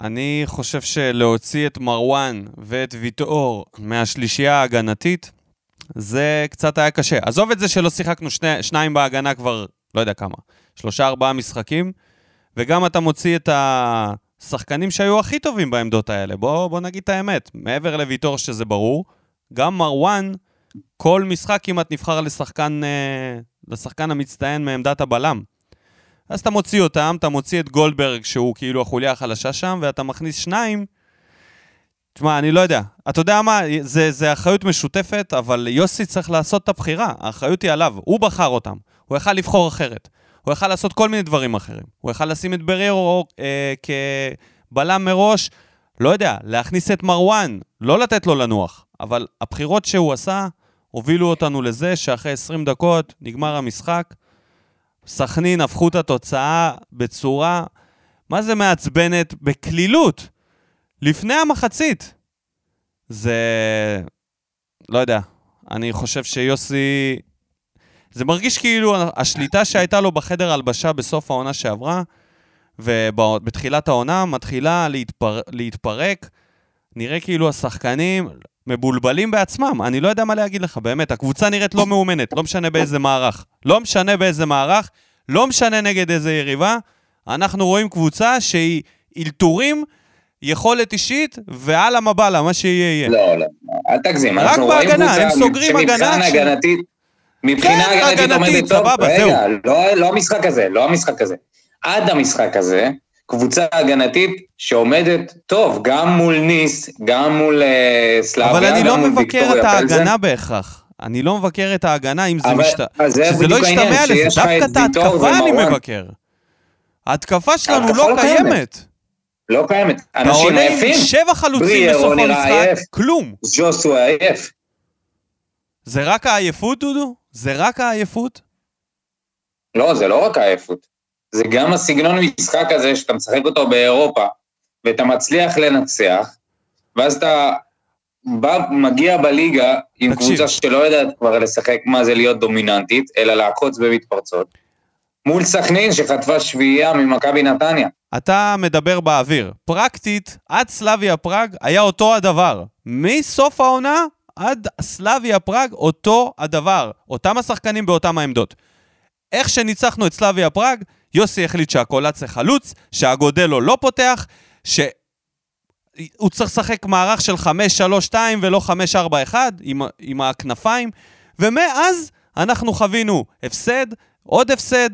אני חושב שלהוציא את מרואן ואת ויטור מהשלישייה ההגנתית, זה קצת היה קשה. עזוב את זה שלא שיחקנו שני, שניים בהגנה כבר, לא יודע כמה, שלושה ארבעה משחקים, וגם אתה מוציא את השחקנים שהיו הכי טובים בעמדות האלה. בוא, בוא נגיד את האמת, מעבר לוויטור שזה ברור, גם מרואן, כל משחק כמעט נבחר לשחקן, אה, לשחקן המצטיין מעמדת הבלם. אז אתה מוציא אותם, אתה מוציא את גולדברג, שהוא כאילו החוליה החלשה שם, ואתה מכניס שניים. תשמע, אני לא יודע. אתה יודע מה, זה, זה אחריות משותפת, אבל יוסי צריך לעשות את הבחירה. האחריות היא עליו, הוא בחר אותם. הוא יכל לבחור אחרת. הוא יכל לעשות כל מיני דברים אחרים. הוא יכל לשים את בררו אה, כבלם מראש, לא יודע, להכניס את מרואן, לא לתת לו לנוח. אבל הבחירות שהוא עשה הובילו אותנו לזה שאחרי 20 דקות נגמר המשחק. סכנין הפכו את התוצאה בצורה, מה זה מעצבנת? בקלילות. לפני המחצית. זה... לא יודע. אני חושב שיוסי... זה מרגיש כאילו השליטה שהייתה לו בחדר הלבשה בסוף העונה שעברה, ובתחילת העונה מתחילה להתפר... להתפרק. נראה כאילו השחקנים מבולבלים בעצמם, אני לא יודע מה להגיד לך, באמת, הקבוצה נראית לא מאומנת, לא משנה באיזה מערך. לא משנה באיזה מערך, לא משנה נגד איזה יריבה, אנחנו רואים קבוצה שהיא אלתורים, יכולת אישית, ואללה מבאללה, מה שיהיה יהיה. לא, לא, אל תגזים. רק אנחנו רואים בהגנה, קבוצה הם סוגרים הגנה שמבחינה ש- הגנתית, מבחינה כן, הגנתית. סבבה, רגע, זהו. לא, לא המשחק הזה, לא המשחק הזה. עד המשחק הזה, קבוצה הגנתית שעומדת טוב, גם מול ניס, גם מול אה, סלאביה, אבל אני לא מבקר את. ההגנה בהכרח. אני לא מבקר את ההגנה, אם זה משת... שזה לא ישתמע לזה, דווקא את ההתקפה אני. מבקר. ההתקפה שלנו לא לא קיימת. לא קיימת. אתה אנשים עולה עם עייפים, שבע חלוצים בסוף המשחק. כלום. ז'וסו עייף. זה רק העייפות, דודו? זה רק העייפות? לא, זה לא רק העייפות. זה גם הסגנון משחק הזה שאתה משחק אותו באירופה, ואתה מצליח לנצח, ואז אתה בא, מגיע בליגה עם תקשיב. קבוצה שלא יודעת כבר לשחק מה זה להיות דומיננטית, אלא לעקוץ במתפרצות. מול סכנין שחטפה שביעייה ממכבי נתניה. אתה מדבר באוויר. פרקטית, עד סלאביה פראג היה אותו הדבר. מסוף העונה עד סלאביה פראג אותו הדבר. אותם השחקנים באותם העמדות. איך שניצחנו את סלאביה פראג, יוסי החליט שאקולצה חלוץ, שאגודלו לא פותח, שהוא צריך לשחק מערך של 5-3-2 ולא 5-4-1 עם, עם הכנפיים, ומאז אנחנו חווינו הפסד, עוד הפסד,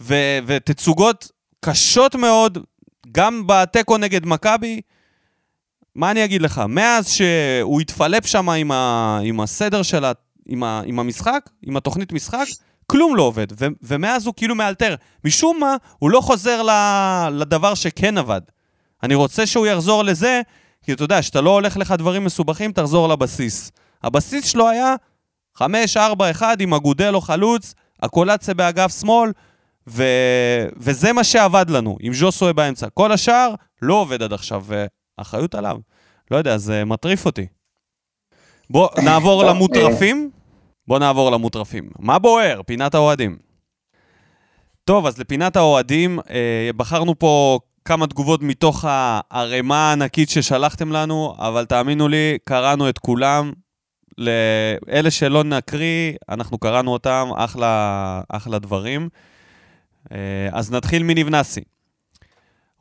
ו, ותצוגות קשות מאוד, גם בתיקו נגד מכבי. מה אני אגיד לך? מאז שהוא התפלפ שם עם, ה, עם הסדר של ה... עם, ה, עם המשחק, עם התוכנית משחק, כלום לא עובד, ו- ומאז הוא כאילו מאלתר. משום מה, הוא לא חוזר ל- לדבר שכן עבד. אני רוצה שהוא יחזור לזה, כי אתה יודע, כשאתה לא הולך לך דברים מסובכים, תחזור לבסיס. הבסיס שלו היה 5-4-1 עם אגודלו חלוץ, הקולציה באגף שמאל, ו... וזה מה שעבד לנו, עם ז'וסוי באמצע. כל השאר לא עובד עד עכשיו, ואחריות עליו. לא יודע, זה מטריף אותי. בוא נעבור טוב, למוטרפים. בוא נעבור למוטרפים. מה בוער? פינת האוהדים. טוב, אז לפינת האוהדים, אה, בחרנו פה כמה תגובות מתוך הערימה הענקית ששלחתם לנו, אבל תאמינו לי, קראנו את כולם. לאלה שלא נקריא, אנחנו קראנו אותם, אחלה, אחלה דברים. אה, אז נתחיל מנבנסי.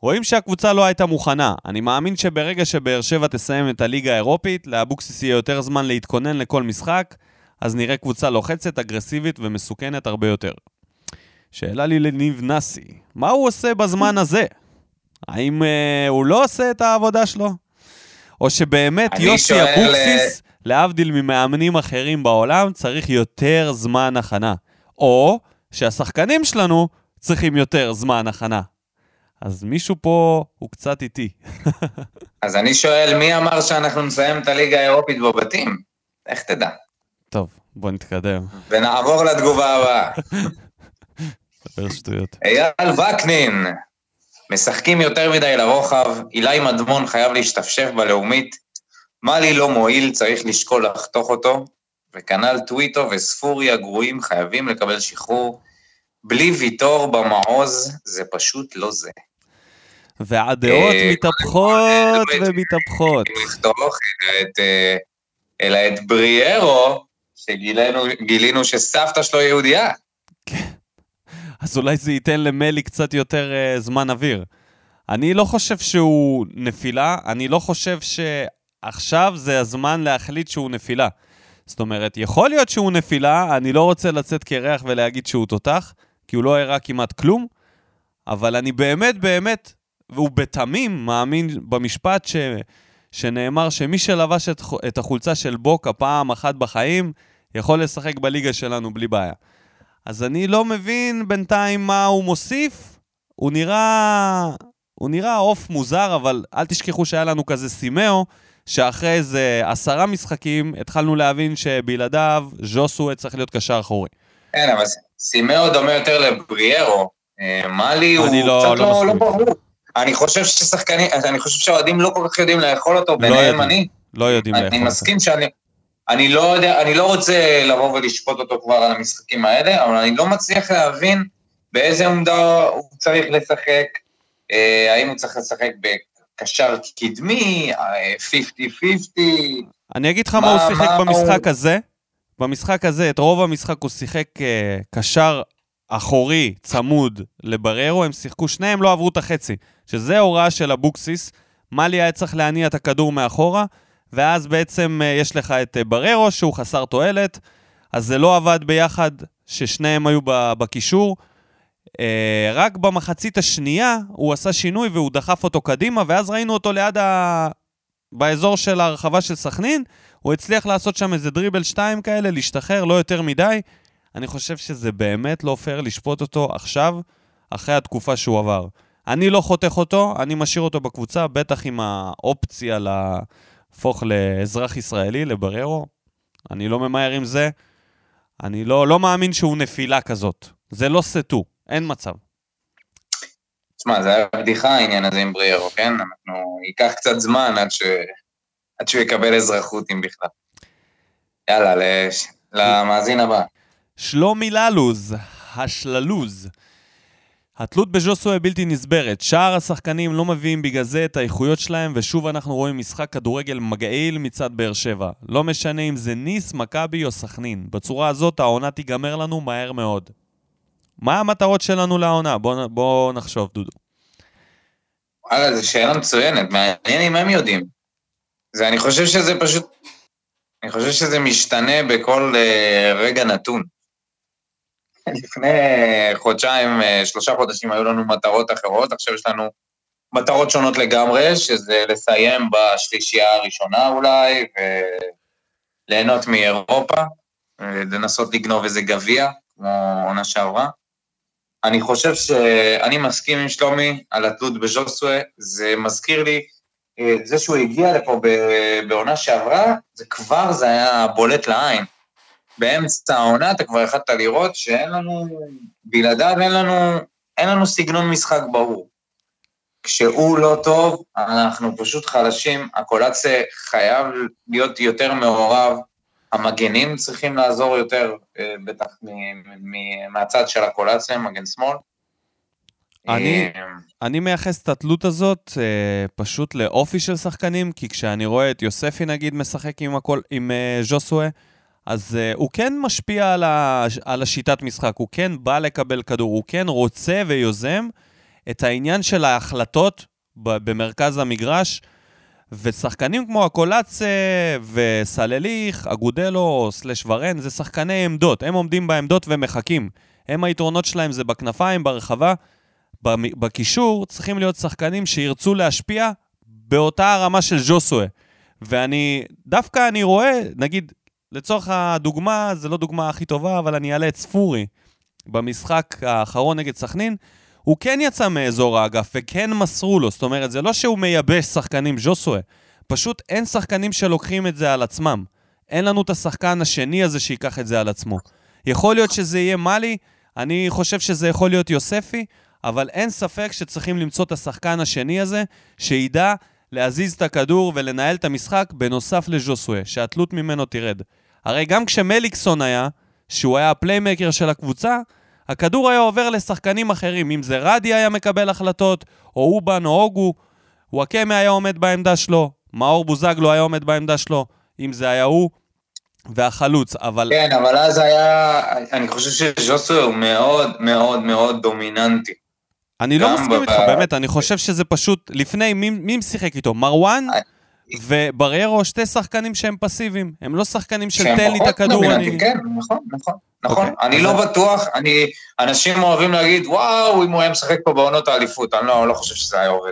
רואים שהקבוצה לא הייתה מוכנה. אני מאמין שברגע שבאר שבע תסיים את הליגה האירופית, לאבוקסיס יהיה יותר זמן להתכונן לכל משחק, אז נראה קבוצה לוחצת, אגרסיבית ומסוכנת הרבה יותר. שאלה לי לנבנסי, מה הוא עושה בזמן הזה? האם אה, הוא לא עושה את העבודה שלו? או שבאמת יוסי אבוקסיס, להבדיל ממאמנים אחרים בעולם, צריך יותר זמן הכנה. או שהשחקנים שלנו צריכים יותר זמן הכנה. אז מישהו פה הוא קצת איטי. אז אני שואל, מי אמר שאנחנו נסיים את הליגה האירופית בבתים? איך תדע? טוב, בוא נתקדם. ונעבור לתגובה הבאה. דבר שטויות. אייל וקנין, משחקים יותר מדי לרוחב, אילי מדמון חייב להשתפשף בלאומית, מאלי לא מועיל, צריך לשקול לחתוך אותו, וכנ"ל טוויטו וספורי הגרועים חייבים לקבל שחרור. בלי ויטור במעוז, זה פשוט לא זה. והדעות אה, מתהפכות את- ומתהפכות. לפתוח אלא את, אה, אלא את בריארו, שגילינו שסבתא שלו יהודייה. אז אולי זה ייתן למלי קצת יותר uh, זמן אוויר. אני לא חושב שהוא נפילה, אני לא חושב שעכשיו זה הזמן להחליט שהוא נפילה. זאת אומרת, יכול להיות שהוא נפילה, אני לא רוצה לצאת קרח ולהגיד שהוא תותח, כי הוא לא הראה כמעט כלום, אבל אני באמת באמת, והוא בתמים מאמין במשפט ש... שנאמר שמי שלבש את, את החולצה של בוקה פעם אחת בחיים, יכול לשחק בליגה שלנו בלי בעיה. אז אני לא מבין בינתיים מה הוא מוסיף. הוא נראה... הוא נראה עוף מוזר, אבל אל תשכחו שהיה לנו כזה סימאו, שאחרי איזה עשרה משחקים התחלנו להבין שבלעדיו ז'וסו צריך להיות קשר אחורי. כן, אבל סימאו דומה יותר לבריארו. אה, מאלי הוא לא- קצת לא לא, לא. ברור. אני חושב ששחקנים, אני חושב שהאוהדים לא כל כך יודעים לאכול אותו, ביניהם יודעים. אני. לא יודעים לאכול. אני אותו. מסכים שאני... אני לא יודע, אני לא רוצה לבוא ולשפוט אותו כבר על המשחקים האלה, אבל אני לא מצליח להבין באיזה עמדה הוא צריך לשחק, אה, האם הוא צריך לשחק קשר קדמי, אה, 50-50. אני אגיד לך מה, מה- הוא שיחק מה במשחק הוא- הזה. במשחק הזה, את רוב המשחק הוא שיחק אה, קשר אחורי, צמוד לבררו, הם שיחקו, שניהם לא עברו את החצי. שזה הוראה של אבוקסיס. מאלי היה צריך להניע את הכדור מאחורה, ואז בעצם אה, יש לך את אה, בררו, שהוא חסר תועלת, אז זה לא עבד ביחד, ששניהם היו בקישור. אה, רק במחצית השנייה הוא עשה שינוי והוא דחף אותו קדימה, ואז ראינו אותו ליד ה... באזור של הרחבה של סכנין, הוא הצליח לעשות שם איזה דריבל שתיים כאלה, להשתחרר, לא יותר מדי. אני חושב שזה באמת לא פייר לשפוט אותו עכשיו, אחרי התקופה שהוא עבר. אני לא חותך אותו, אני משאיר אותו בקבוצה, בטח עם האופציה להפוך לאזרח ישראלי, לבררו. אני לא ממהר עם זה. אני לא, לא מאמין שהוא נפילה כזאת. זה לא סטו, אין מצב. תשמע, זה היה בדיחה העניין הזה עם בריארו, כן? אנחנו... ייקח קצת זמן עד, ש... עד שהוא יקבל אזרחות, אם בכלל. יאללה, לש... למאזין הבא. שלומי ללוז, השללוז. התלות בז'וסווה בלתי נסברת. שאר השחקנים לא מביאים בגלל זה את האיכויות שלהם, ושוב אנחנו רואים משחק כדורגל מגעיל מצד באר שבע. לא משנה אם זה ניס, מכבי או סכנין. בצורה הזאת העונה תיגמר לנו מהר מאוד. מה המטרות שלנו לעונה? בוא, נ- בוא נחשוב, דודו. וואלה, זו שאלה מצוינת, מעניין אם הם יודעים. זה, אני חושב שזה פשוט... אני חושב שזה משתנה בכל uh, רגע נתון. לפני חודשיים, uh, שלושה חודשים היו לנו מטרות אחרות, עכשיו יש לנו מטרות שונות לגמרי, שזה לסיים בשלישייה הראשונה אולי, וליהנות מאירופה, אה, לנסות לגנוב איזה גביע, כמו עונה שעברה. אני חושב שאני מסכים עם שלומי על התלות בז'וסווה, זה מזכיר לי, אה, זה שהוא הגיע לפה בעונה שעברה, זה כבר, זה היה בולט לעין. באמצע העונה אתה כבר יכולת לראות שאין לנו, בלעדיו אין לנו, אין לנו סגנון משחק ברור. כשהוא לא טוב, אנחנו פשוט חלשים, הקולציה חייב להיות יותר מעורב, המגנים צריכים לעזור יותר, אה, בטח מהצד של הקולציה, מגן שמאל. אני- אה, אני מייחס את התלות הזאת אה, פשוט לאופי של שחקנים, כי כשאני רואה את יוספי נגיד משחק עם, הכל, עם אה, ז'וסווה, אז אה, הוא כן משפיע על, ה, על השיטת משחק, הוא כן בא לקבל כדור, הוא כן רוצה ויוזם את העניין של ההחלטות במרכז המגרש, ושחקנים כמו הקולאצה וסלליך, אגודלו, סלש ורן, זה שחקני עמדות, הם עומדים בעמדות ומחכים. הם היתרונות שלהם זה בכנפיים, ברחבה. בקישור צריכים להיות שחקנים שירצו להשפיע באותה הרמה של ז'וסווה. ואני, דווקא אני רואה, נגיד, לצורך הדוגמה, זה לא דוגמה הכי טובה, אבל אני אעלה את ספורי במשחק האחרון נגד סכנין, הוא כן יצא מאזור האגף וכן מסרו לו, זאת אומרת, זה לא שהוא מייבש שחקנים ז'וסווה, פשוט אין שחקנים שלוקחים את זה על עצמם. אין לנו את השחקן השני הזה שייקח את זה על עצמו. יכול להיות שזה יהיה מאלי, אני חושב שזה יכול להיות יוספי, אבל אין ספק שצריכים למצוא את השחקן השני הזה, שידע להזיז את הכדור ולנהל את המשחק בנוסף לז'וסווה, שהתלות ממנו תרד. הרי גם כשמליקסון היה, שהוא היה הפליימקר של הקבוצה, הכדור היה עובר לשחקנים אחרים, אם זה רדי היה מקבל החלטות, או אובן או אוגו, וואקמה היה עומד בעמדה שלו, מאור בוזגלו היה עומד בעמדה שלו, אם זה היה הוא, והחלוץ, אבל... כן, אבל אז היה, אני חושב שז'וסו הוא מאוד מאוד מאוד דומיננטי. אני לא מסכים איתך, באמת, אני חושב שזה פשוט, לפני, מי, מי משחק איתו? מרואן ובריירו, שתי שחקנים שהם פסיביים. הם לא שחקנים של תן לי את הכדור, אני... כן, נכון, נכון, נכון. אוקיי, אני לא בטוח, אני, אנשים אוהבים להגיד, וואו, אם הוא היה משחק פה בעונות האליפות, אני לא לא חושב שזה היה עובד.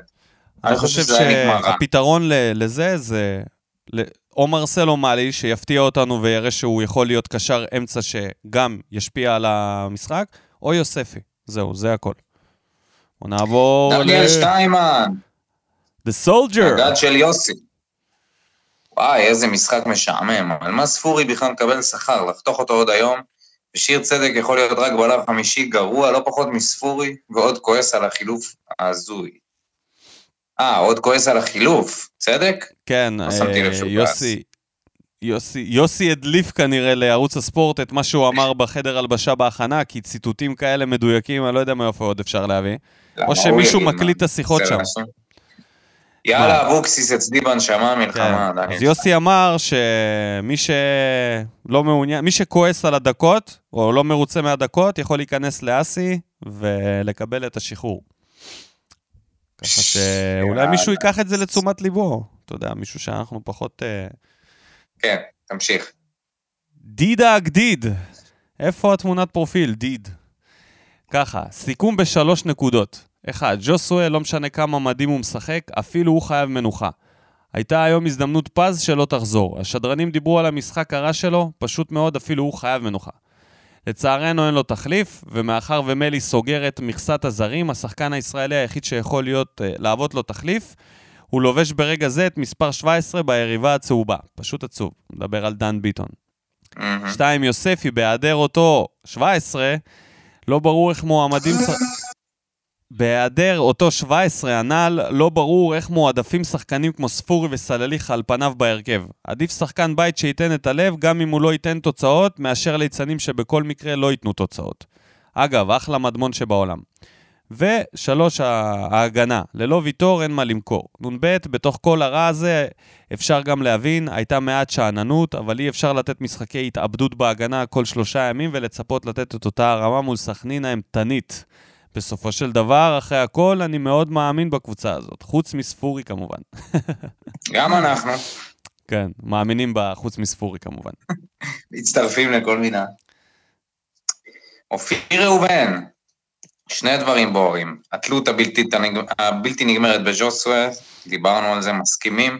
אני חושב. שהפתרון לזה זה או מרסלו מאלי, שיפתיע אותנו ויראה שהוא יכול להיות קשר אמצע שגם ישפיע על המשחק, או יוספי. זהו, זה הכל. בוא נעבור דניאל ל... שטיימן, The Soldier. הגד של יוסי. וואי, איזה משחק משעמם. על מה ספורי בכלל מקבל שכר? לחתוך אותו עוד היום? ושיר צדק יכול להיות רק בלם חמישי גרוע, לא פחות מספורי, ועוד כועס על החילוף ההזוי. אה, עוד כועס על החילוף, צדק? כן, לא אה, יוסי, יוסי, יוסי הדליף כנראה לערוץ הספורט את מה שהוא אמר בחדר הלבשה בהכנה, כי ציטוטים כאלה מדויקים, אני לא יודע מאיפה עוד אפשר להביא. הוא שמישהו מקליט את השיחות שם. יאללה, אבוקסיס אצלי בנשמה, מלחמה. כן. אז יוסי אמר שמי שלא מעוניין, מי שכועס על הדקות, או לא מרוצה מהדקות, יכול להיכנס לאסי ולקבל את השחרור. ככה שאולי מישהו ייקח את זה לתשומת ליבו. אתה יודע, מישהו שאנחנו פחות... אה, כן, תמשיך. דידה הגדיד. איפה התמונת פרופיל? דיד. ככה, סיכום בשלוש נקודות. אחד, ג'וסווה, לא משנה כמה מדהים הוא משחק, אפילו הוא חייב מנוחה. הייתה היום הזדמנות פז שלא תחזור. השדרנים דיברו על המשחק הרע שלו, פשוט מאוד, אפילו הוא חייב מנוחה. לצערנו אין לו תחליף, ומאחר ומלי סוגר את מכסת הזרים, השחקן הישראלי היחיד שיכול להיות, אה, להוות לו תחליף, הוא לובש ברגע זה את מספר 17 ביריבה הצהובה. פשוט עצוב. מדבר על דן ביטון. שתיים, יוספי, בהיעדר אותו 17, לא ברור איך מועמדים... בהיעדר אותו 17 הנ"ל, לא ברור איך מועדפים שחקנים כמו ספורי וסלליך על פניו בהרכב. עדיף שחקן בית שייתן את הלב, גם אם הוא לא ייתן תוצאות, מאשר ליצנים שבכל מקרה לא ייתנו תוצאות. אגב, אחלה מדמון שבעולם. ושלוש, ההגנה. ללא ויטור אין מה למכור. נ"ב, בתוך כל הרע הזה, אפשר גם להבין, הייתה מעט שאננות, אבל אי אפשר לתת משחקי התאבדות בהגנה כל שלושה ימים ולצפות לתת את אותה הרמה מול סכנין האימתנית. בסופו של דבר, אחרי הכל, אני מאוד מאמין בקבוצה הזאת, חוץ מספורי כמובן. גם אנחנו. כן, מאמינים בה, חוץ מספורי כמובן. מצטרפים לכל מינה. אופיר ראובן, שני דברים בוערים. התלות הבלתי, הבלתי נגמרת בז'וסווה, דיברנו על זה, מסכימים.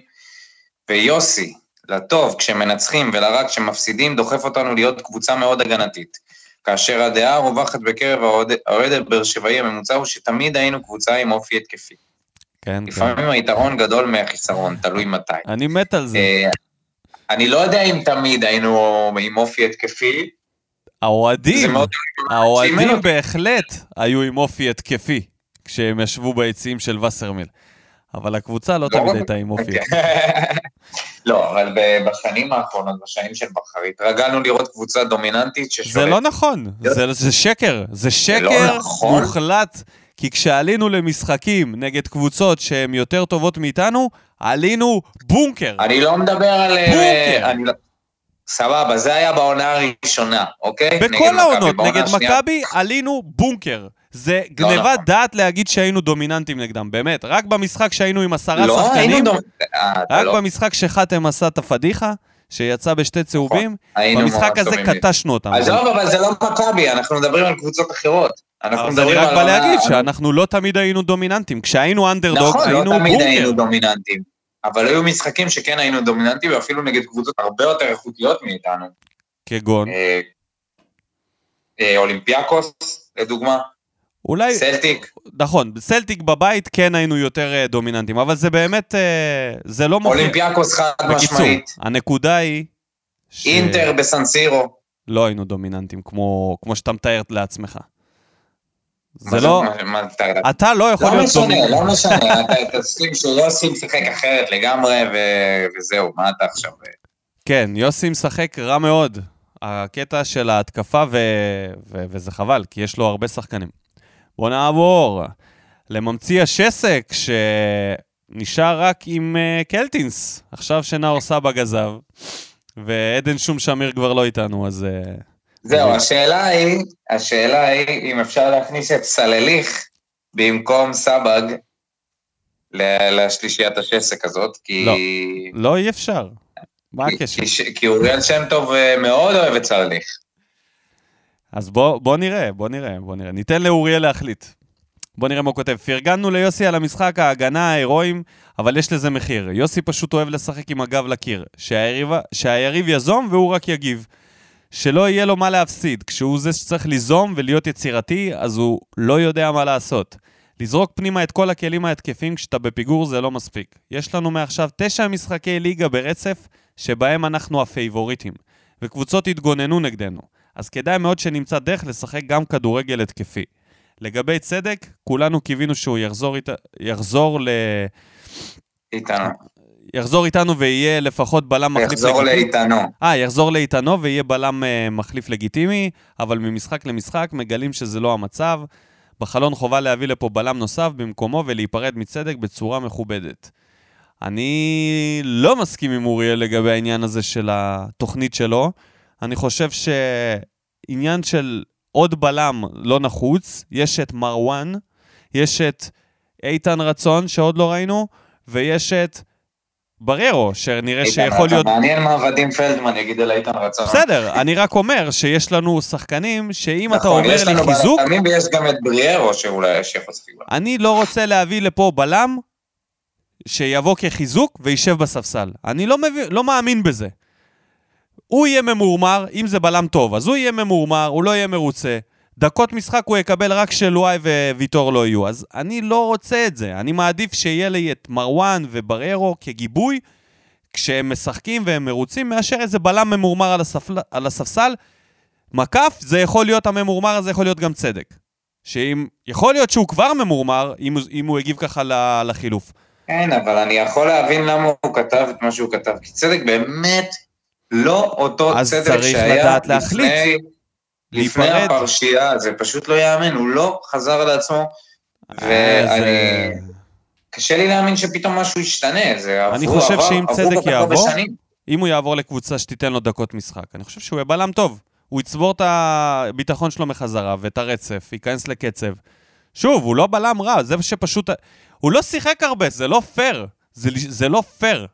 ויוסי, לטוב כשמנצחים ולרע כשמפסידים, דוחף אותנו להיות קבוצה מאוד הגנתית. כאשר הדעה הרווחת בקרב האוהד הבאר שבעי הממוצע הוא שתמיד היינו קבוצה עם אופי התקפי. כן, לפעמים כן. היתרון גדול מהחיסרון, תלוי מתי. אני מת על זה. אה, אני לא יודע אם תמיד היינו עם אופי התקפי. האוהדים, האוהדים בהחלט היו עם אופי התקפי, כשהם ישבו ביציעים של וסרמיל. אבל הקבוצה לא, לא תמיד הייתה עם אופי. לא, אבל בשנים האחרונות, בשנים של בכר, התרגלנו לראות קבוצה דומיננטית ששולטת. זה לא נכון, זה, זה שקר. זה שקר לא נכון. מוחלט. כי כשעלינו למשחקים נגד קבוצות שהן יותר טובות מאיתנו, עלינו בונקר. אני לא מדבר על... אה, בונקר. אני לא... סבבה, זה היה בעונה הראשונה, אוקיי? בכל העונות, נגד מכבי עלינו בונקר. זה לא, גניבת לא, דעת להגיד שהיינו דומיננטים נגדם, באמת. רק במשחק שהיינו עם עשרה לא, שחקנים, דומ... אה, רק לא. במשחק שחתם עשה את הפדיחה, שיצא בשתי צהובים, נכון, במשחק הזה קטשנו אותם. עזוב, אבל זה לא מכבי, אנחנו מדברים על קבוצות אחרות. אנחנו מדברים על... אז אני רק בא להגיד שאנחנו לא תמיד היינו דומיננטים. כשהיינו אנדרדוג, היינו בונקר. נכון, לא תמיד היינו דומיננטים. אבל היו משחקים שכן היינו דומיננטים, ואפילו נגד קבוצות הרבה יותר איכותיות מאיתנו. כגון? אה, אה, אולימפיאקוס, לדוגמה. אולי... סלטיק. נכון, סלטיק בבית כן היינו יותר uh, דומיננטים, אבל זה באמת, uh, זה לא מוכר. אולימפיאקוס חד משמעית. בקיצור, הנקודה היא... ש... אינטר בסנסירו. לא היינו דומיננטים, כמו, כמו שאתה מתאר לעצמך. זה לא... מה, מה, אתה לא יכול לא להיות דומיננטי. לא משנה, לא משנה, אתה תסכים שיוסי משחק אחרת לגמרי, ו... וזהו, מה אתה עכשיו... כן, יוסי משחק רע מאוד. הקטע של ההתקפה, ו... ו... וזה חבל, כי יש לו הרבה שחקנים. בואו נעבור לממציא השסק, שנשאר רק עם uh, קלטינס, עכשיו שנאור סבא גזב, ועדן שום שמיר כבר לא איתנו, אז... Uh, זהו. השאלה היא, השאלה היא אם אפשר להכניס את סלליך במקום סבג לשלישיית השסק הזאת, כי... לא, לא אי אפשר. מה הקשר? כי, כי אוריאל שם טוב אה, מאוד אוהב את סלליך. אז בוא, בוא נראה, בוא נראה, בוא נראה. ניתן לאוריאל להחליט. בוא נראה מה הוא כותב. פרגנו ליוסי על המשחק, ההגנה, ההירואים, אבל יש לזה מחיר. יוסי פשוט אוהב לשחק עם הגב לקיר. שהיריב, שהיריב יזום והוא רק יגיב. שלא יהיה לו מה להפסיד. כשהוא זה שצריך ליזום ולהיות יצירתי, אז הוא לא יודע מה לעשות. לזרוק פנימה את כל הכלים ההתקפים כשאתה בפיגור זה לא מספיק. יש לנו מעכשיו תשע משחקי ליגה ברצף, שבהם אנחנו הפייבוריטים, וקבוצות התגוננו נגדנו. אז כדאי מאוד שנמצא דרך לשחק גם כדורגל התקפי. לגבי צדק, כולנו קיווינו שהוא יחזור, אית... יחזור ל... איתנו. יחזור איתנו ויהיה לפחות בלם מחליף לגיטימי. יחזור לאיתנו. אה, יחזור לאיתנו ויהיה בלם uh, מחליף לגיטימי, אבל ממשחק למשחק מגלים שזה לא המצב. בחלון חובה להביא לפה בלם נוסף במקומו ולהיפרד מצדק בצורה מכובדת. אני לא מסכים עם אוריאל לגבי העניין הזה של התוכנית שלו. אני חושב שעניין של עוד בלם לא נחוץ, יש את מרואן, יש את איתן רצון, שעוד לא ראינו, ויש את בררו, שנראה שיכול להיות... מעניין מה ודים פלדמן יגיד על איתן רצון. בסדר, אני רק אומר שיש לנו שחקנים שאם אתה נכון, אומר יש לי לנו חיזוק, בלמים ויש גם את בריארו שאולי יש יכול לשחק בלם. אני לא רוצה להביא לפה בלם שיבוא כחיזוק וישב בספסל. אני לא, מבין, לא מאמין בזה. הוא יהיה ממורמר, אם זה בלם טוב, אז הוא יהיה ממורמר, הוא לא יהיה מרוצה. דקות משחק הוא יקבל רק כשלואי וויטור לא יהיו. אז אני לא רוצה את זה. אני מעדיף שיהיה לי את מרואן ובררו כגיבוי כשהם משחקים והם מרוצים, מאשר איזה בלם ממורמר על, הספל... על הספסל. מקף, זה יכול להיות, הממורמר הזה יכול להיות גם צדק. שאם, יכול להיות שהוא כבר ממורמר, אם, אם הוא הגיב ככה לחילוף. כן, אבל אני יכול להבין למה הוא כתב את מה שהוא כתב, כי צדק באמת לא אותו אז צדק צריך שהיה לדעת להחליט. לפני, להיפרד. הפרשייה, זה פשוט לא ייאמן, הוא לא חזר על עצמו, אה, ואני... קשה לי להאמין שפתאום משהו ישתנה, זה אני עברו, חושב עבר, שאם צדק יעבור. אם הוא יעבור לקבוצה שתיתן לו דקות משחק, אני חושב שהוא יהיה בלם טוב. הוא יצבור את הביטחון שלו מחזרה ואת הרצף, ייכנס לקצב. שוב, הוא לא בלם רע, זה שפשוט... הוא לא שיחק הרבה, זה לא פייר. זה, זה לא פייר.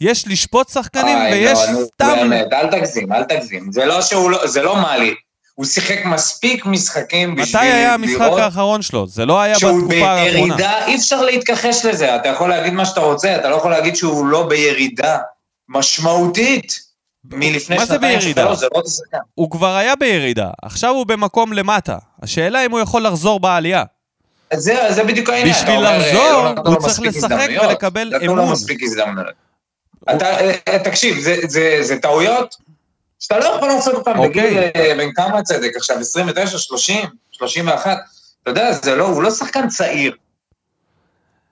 יש לשפוט שחקנים איי, ויש לא, סתם... באמת, אל תגזים, אל תגזים. זה לא שהוא לא, זה לא מאלי. הוא שיחק מספיק משחקים מתי בשביל היה המשחק לראות האחרון שלו? זה לא היה שהוא בתקופה האחרונה. בירידה, אי אפשר להתכחש לזה. אתה יכול להגיד מה שאתה רוצה, אתה לא יכול להגיד שהוא לא בירידה משמעותית מלפני מה זה שנתיים בירידה? שלוש, זה לא שחקן. הוא כבר היה בירידה, עכשיו הוא במקום למטה. השאלה אם הוא יכול לחזור בעלייה. זה, זה בדיוק העניין. בשביל לחזור, לא נתנו הוא צריך לשחק. ולקבל אמון. אתה, אה, תקשיב, זה, זה, זה טעויות שאתה לא יכול לעשות אותן אוקיי. בגיל, אה, בן כמה צדק עכשיו, 29, 30, 31, אתה יודע, זה לא, הוא לא שחקן צעיר.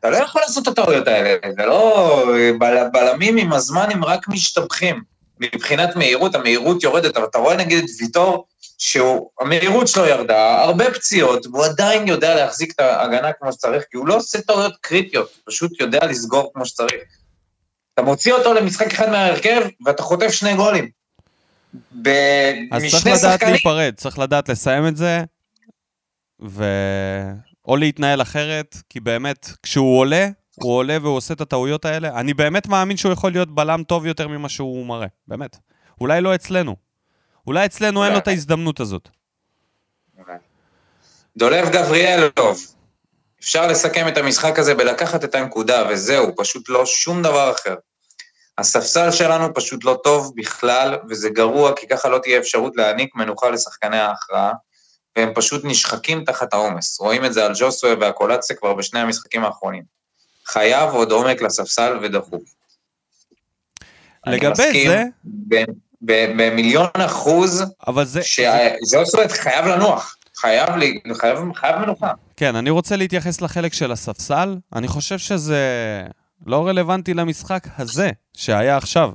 אתה לא יכול לעשות את הטעויות האלה, זה לא... בל, בלמים עם הזמן הם רק משתבחים. מבחינת מהירות, המהירות יורדת, אבל אתה רואה נגיד את ויטור, שהמהירות שלו ירדה, הרבה פציעות, והוא עדיין יודע להחזיק את ההגנה כמו שצריך, כי הוא לא עושה טעויות קריטיות, הוא פשוט יודע לסגור כמו שצריך. אתה מוציא אותו למשחק אחד מההרכב, ואתה חוטף שני גולים. ב... אז צריך משני לדעת שחקנים, להיפרד, צריך לדעת לסיים את זה, ו... או להתנהל אחרת, כי באמת, כשהוא עולה, הוא עולה והוא עושה את הטעויות האלה. אני באמת מאמין שהוא יכול להיות בלם טוב יותר ממה שהוא מראה, באמת. אולי לא אצלנו. אולי אצלנו אין לו. את ההזדמנות הזאת. דולב גבריאלוב, אפשר לסכם את המשחק הזה בלקחת את הנקודה, וזהו, פשוט לא שום דבר אחר. הספסל שלנו פשוט לא טוב בכלל, וזה גרוע, כי ככה לא תהיה אפשרות להעניק מנוחה לשחקני ההכרעה, והם פשוט נשחקים תחת העומס. רואים את זה על ג'וסווה והקולציה כבר בשני המשחקים האחרונים. חייב עוד עומק לספסל ודחוף. לגבי זה- במיליון אחוז, אבל זה... שג'וסווה חייב לנוח, חייב, לי- חייב, חייב מנוחה. כן, אני רוצה להתייחס לחלק של הספסל. אני חושב שזה לא רלוונטי למשחק הזה, שהיה עכשיו.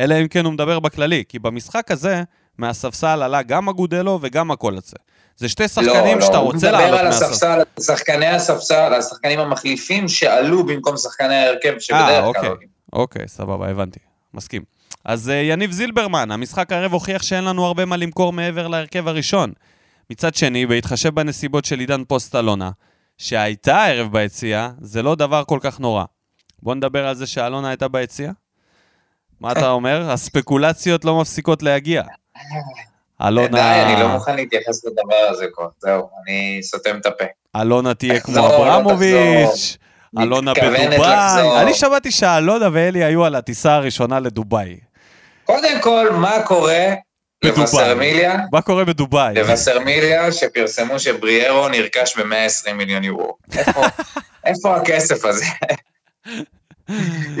אלא אם כן הוא מדבר בכללי, כי במשחק הזה, מהספסל עלה גם אגודלו וגם הקולצה. זה שתי שחקנים שאתה רוצה לעלות הוא מדבר על מהספסל. הספסל, שחקני הספסל, השחקנים המחליפים שעלו במקום שחקני ההרכב, שבדרך כלל אוקיי. עולים. אוקיי, סבבה, הבנתי. מסכים. אז uh, יניב זילברמן, המשחק הערב הוכיח שאין לנו הרבה מה למכור מעבר להרכב הראשון. מצד שני, בהתחשב בנסיבות של עידן פוסט אלונה, שהייתה הערב ביציאה, זה לא דבר כל כך נורא. בוא נדבר על זה שאלונה הייתה ביציאה? מה אתה אומר? הספקולציות לא מפסיקות להגיע. אלונה... די, אני לא מוכן להתייחס לדבר הזה כבר, זהו, אני סותם את הפה. אלונה תהיה כמו אברמוביץ', אלונה בדובאי. אני שמעתי שאלונה ואלי היו על הטיסה הראשונה לדובאי. קודם כל, מה קורה. לווסרמיליה? מה קורה בדובאי? לווסרמיליה, שפרסמו שבריארו נרכש ב-120 מיליון יורו. איפה הכסף הזה?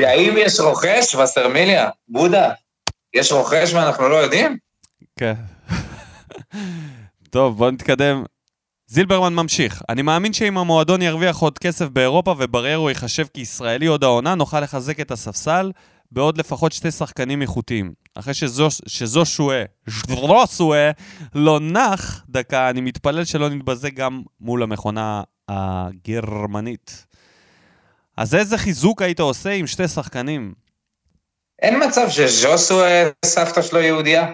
האם יש רוכש, וסרמיליה? בודה, יש רוכש ואנחנו לא יודעים? כן. טוב, בוא נתקדם. זילברמן ממשיך. אני מאמין שאם המועדון ירוויח עוד כסף באירופה ובררו ייחשב כישראלי עוד העונה, נוכל לחזק את הספסל בעוד לפחות שתי שחקנים איכותיים. אחרי שזו, שזו שואה, ז'רוסואה, לא נח דקה, אני מתפלל שלא נתבזה גם מול המכונה הגרמנית. אז איזה חיזוק היית עושה עם שתי שחקנים? אין מצב שז'וסו סבתא שלו יהודייה?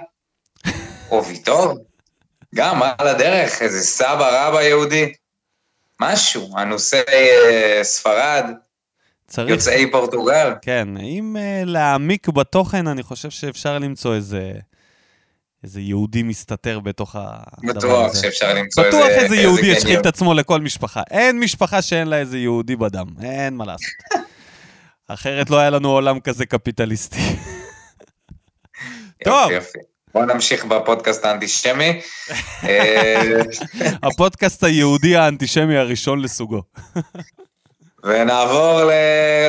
או ויטור? גם על הדרך, איזה סבא רבא יהודי. משהו, אנוסי אה, ספרד, צריך... יוצאי פורטוגל. כן, אם uh, להעמיק בתוכן, אני חושב שאפשר למצוא איזה... איזה יהודי מסתתר בתוך הדבר הזה. בטוח שאפשר למצוא איזה... בטוח איזה יהודי ישחיל. את עצמו לכל משפחה. אין משפחה שאין לה איזה יהודי בדם, אין מה לעשות. אחרת לא היה לנו עולם כזה קפיטליסטי. טוב. בואו נמשיך בפודקאסט האנטישמי. אה, הפודקאסט היהודי האנטישמי הראשון לסוגו. ונעבור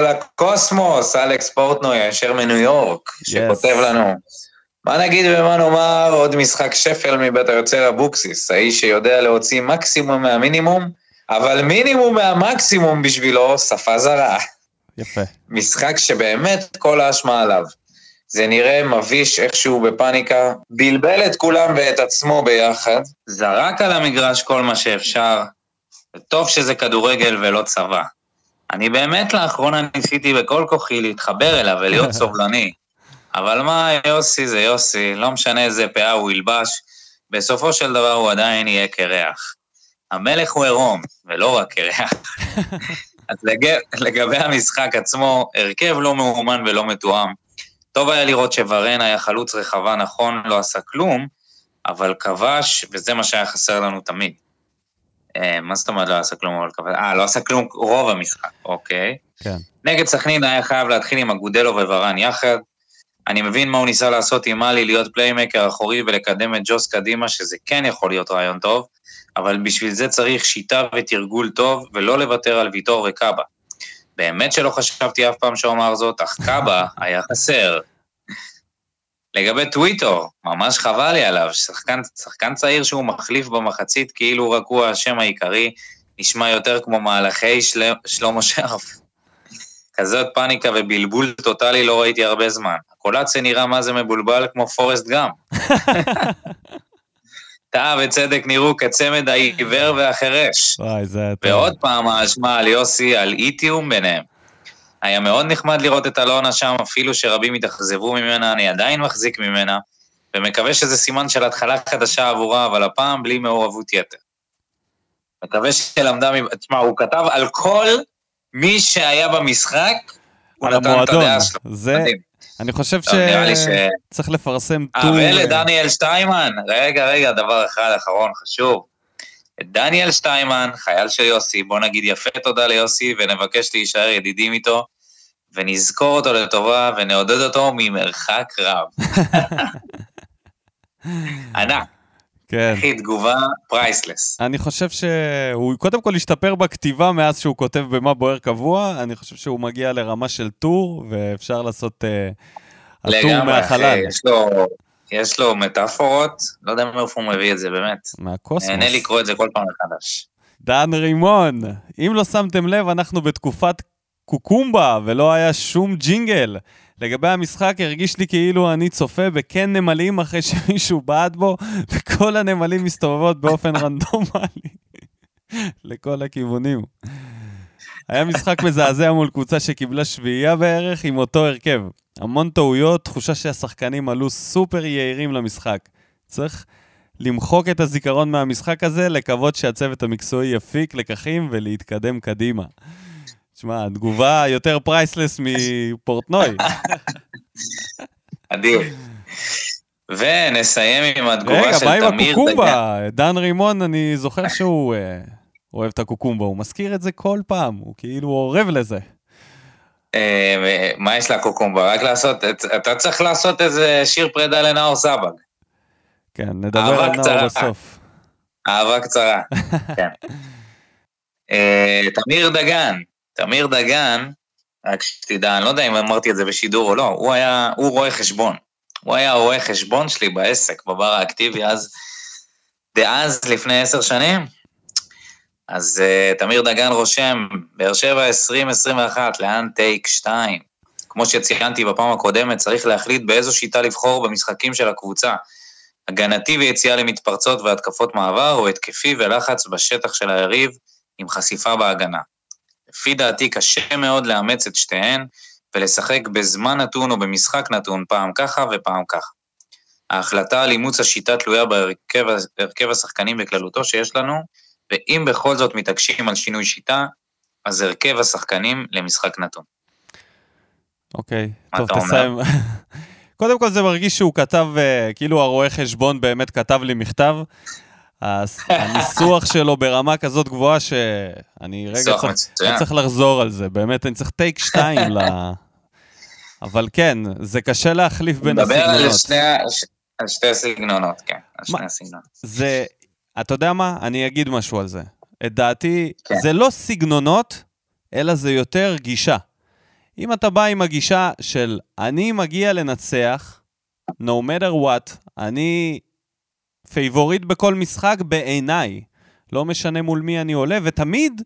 לקוסמוס, אלכס פורטנוי, הישר מניו יורק, שכותב לנו. מה נגיד ומה נאמר, עוד משחק שפל מבית היוצר אבוקסיס, האיש שיודע להוציא מקסימום מהמינימום, אבל מינימום מהמקסימום בשבילו שפה זרה. יפה. משחק שבאמת כל האשמה עליו. זה נראה מביש איכשהו בפאניקה, בלבל את כולם ואת עצמו ביחד, זרק על המגרש כל מה שאפשר, וטוב שזה כדורגל ולא צבא. אני באמת לאחרונה ניסיתי בכל כוחי להתחבר אליו ולהיות סובלני, אבל מה, יוסי זה יוסי, לא משנה איזה פאה הוא ילבש, בסופו של דבר הוא עדיין יהיה קרח. המלך הוא עירום, ולא רק קרח. אז לג... לגבי המשחק עצמו, הרכב לא מאומן ולא מתואם. טוב היה לראות שוורן היה חלוץ רחבה נכון, לא עשה כלום, אבל כבש, וזה מה שהיה חסר לנו תמיד. אה, מה זאת אומרת לא עשה כלום, אבל כבש? אה, לא עשה כלום רוב המשחק, אוקיי. כן. נגד סכנין היה חייב להתחיל עם אגודלו וורן יחד. אני מבין מה הוא ניסה לעשות עם מאלי, להיות פליימקר אחורי ולקדם את ג'וס קדימה, שזה כן יכול להיות רעיון טוב, אבל בשביל זה צריך שיטה ותרגול טוב, ולא לוותר על ויטור וקאבה. באמת שלא חשבתי אף פעם שאומר זאת, אך קאבה היה חסר. לגבי טוויטור, ממש חבל לי עליו, שחקן, שחקן צעיר שהוא מחליף במחצית כאילו רק הוא האשם העיקרי, נשמע יותר כמו מהלכי של... שלמה שרף. כזאת פאניקה ובלבול טוטאלי לא ראיתי הרבה זמן. הקולציה נראה מה זה מבולבל כמו פורסט גאם. טעה וצדק נראו כצמד העיוור והחירש. וואי, זה. ועוד פעם האשמה על יוסי, על אי-תיאום ביניהם. היה מאוד נחמד לראות את אלונה שם, אפילו שרבים התאכזבו ממנה, אני עדיין מחזיק ממנה, ומקווה שזה סימן של התחלה חדשה עבורה, אבל הפעם בלי מעורבות יתר. מקווה שלמדה, מ- תשמע, הוא כתב על כל מי שהיה במשחק, הוא נתן את. הדעה שלו. זה, מדהים. אני חושב ש... שצריך לפרסם אה, טור... ואלה דניאל שטיימן, רגע, רגע, דבר אחד אחרון חשוב. דניאל שטיימן, חייל של יוסי, בוא נגיד יפה תודה ליוסי ונבקש להישאר ידידים איתו, ונזכור אותו לטובה ונעודד אותו ממרחק רב. ענק, כן. אחי, תגובה priceless. אני חושב שהוא קודם כל השתפר בכתיבה מאז שהוא כותב במה בוער קבוע, אני חושב שהוא מגיע לרמה של טור, ואפשר לעשות uh, הטור מהחלל, יש לו, יש לו מטאפורות, לא יודע מאיפה הוא מביא את זה, באמת. מהקוסמוס. נהנה לקרוא את זה כל פעם מחדש. דן רימון, אם לא שמתם לב, אנחנו בתקופת קוקומבה, ולא היה שום ג'ינגל. לגבי המשחק, הרגיש לי כאילו אני צופה בקן נמלים אחרי שמישהו בעט בו, וכל הנמלים מסתובבות באופן רנדומלי לכל הכיוונים. היה משחק מזעזע מול קבוצה שקיבלה שביעייה בערך עם אותו הרכב. המון טעויות, תחושה שהשחקנים עלו סופר יהירים למשחק. צריך למחוק את הזיכרון מהמשחק הזה, לקוות שהצוות המקצועי יפיק לקחים ולהתקדם קדימה. תשמע, תגובה יותר priceless מפורטנוי. אדיר. ונסיים עם התגובה רגע, של מה עם תמיר דגן. הקוקומבה? דן רימון, אני זוכר שהוא אה, אוהב את הקוקומבה, הוא מזכיר את זה כל פעם, הוא כאילו אורב לזה. אה, מה יש לקוקומבה? רק לעשות, את- אתה צריך לעשות איזה שיר פרידה לנאור סבג. כן, נדבר על נאור. בסוף. אהבה קצרה, כן. אה, תמיר דגן, תמיר דגן, רק שתדע, אני לא יודע אם אמרתי את זה בשידור או לא, הוא היה, הוא רואה חשבון. הוא היה רואה חשבון שלי בעסק, בבר האקטיבי, אז, דאז, לפני עשר שנים. אז uh, תמיר דגן רושם, באר שבע 2021, לאן טייק 2? כמו שציינתי בפעם הקודמת, צריך להחליט באיזו שיטה לבחור במשחקים של הקבוצה. הגנתי ויציאה למתפרצות והתקפות מעבר, או התקפי ולחץ בשטח של היריב עם חשיפה בהגנה. לפי דעתי קשה מאוד לאמץ את שתיהן ולשחק בזמן נתון או במשחק נתון, פעם ככה ופעם ככה. ההחלטה על אימוץ השיטה תלויה בהרכב השחקנים בכללותו שיש לנו, ואם בכל זאת מתעקשים על שינוי שיטה, אז הרכב השחקנים למשחק נתון. אוקיי, טוב, תסיים. קודם כל זה מרגיש שהוא כתב, uh, כאילו הרואה חשבון באמת כתב לי מכתב. הניסוח שלו ברמה כזאת גבוהה שאני רגע צריך, אני צריך לחזור על זה, באמת, אני צריך טייק שתיים ל... אבל כן, זה קשה להחליף בין הסגנונות. מדבר על שני, על שתי הסגנונות, כן, על שני הסגנונות. זה, אתה יודע מה? אני אגיד משהו על זה. את דעתי, כן. זה לא סגנונות, אלא זה יותר גישה. אם אתה בא עם הגישה של אני מגיע לנצח, no matter what, אני פייבוריט בכל משחק בעיניי. לא משנה מול מי אני עולה, ותמיד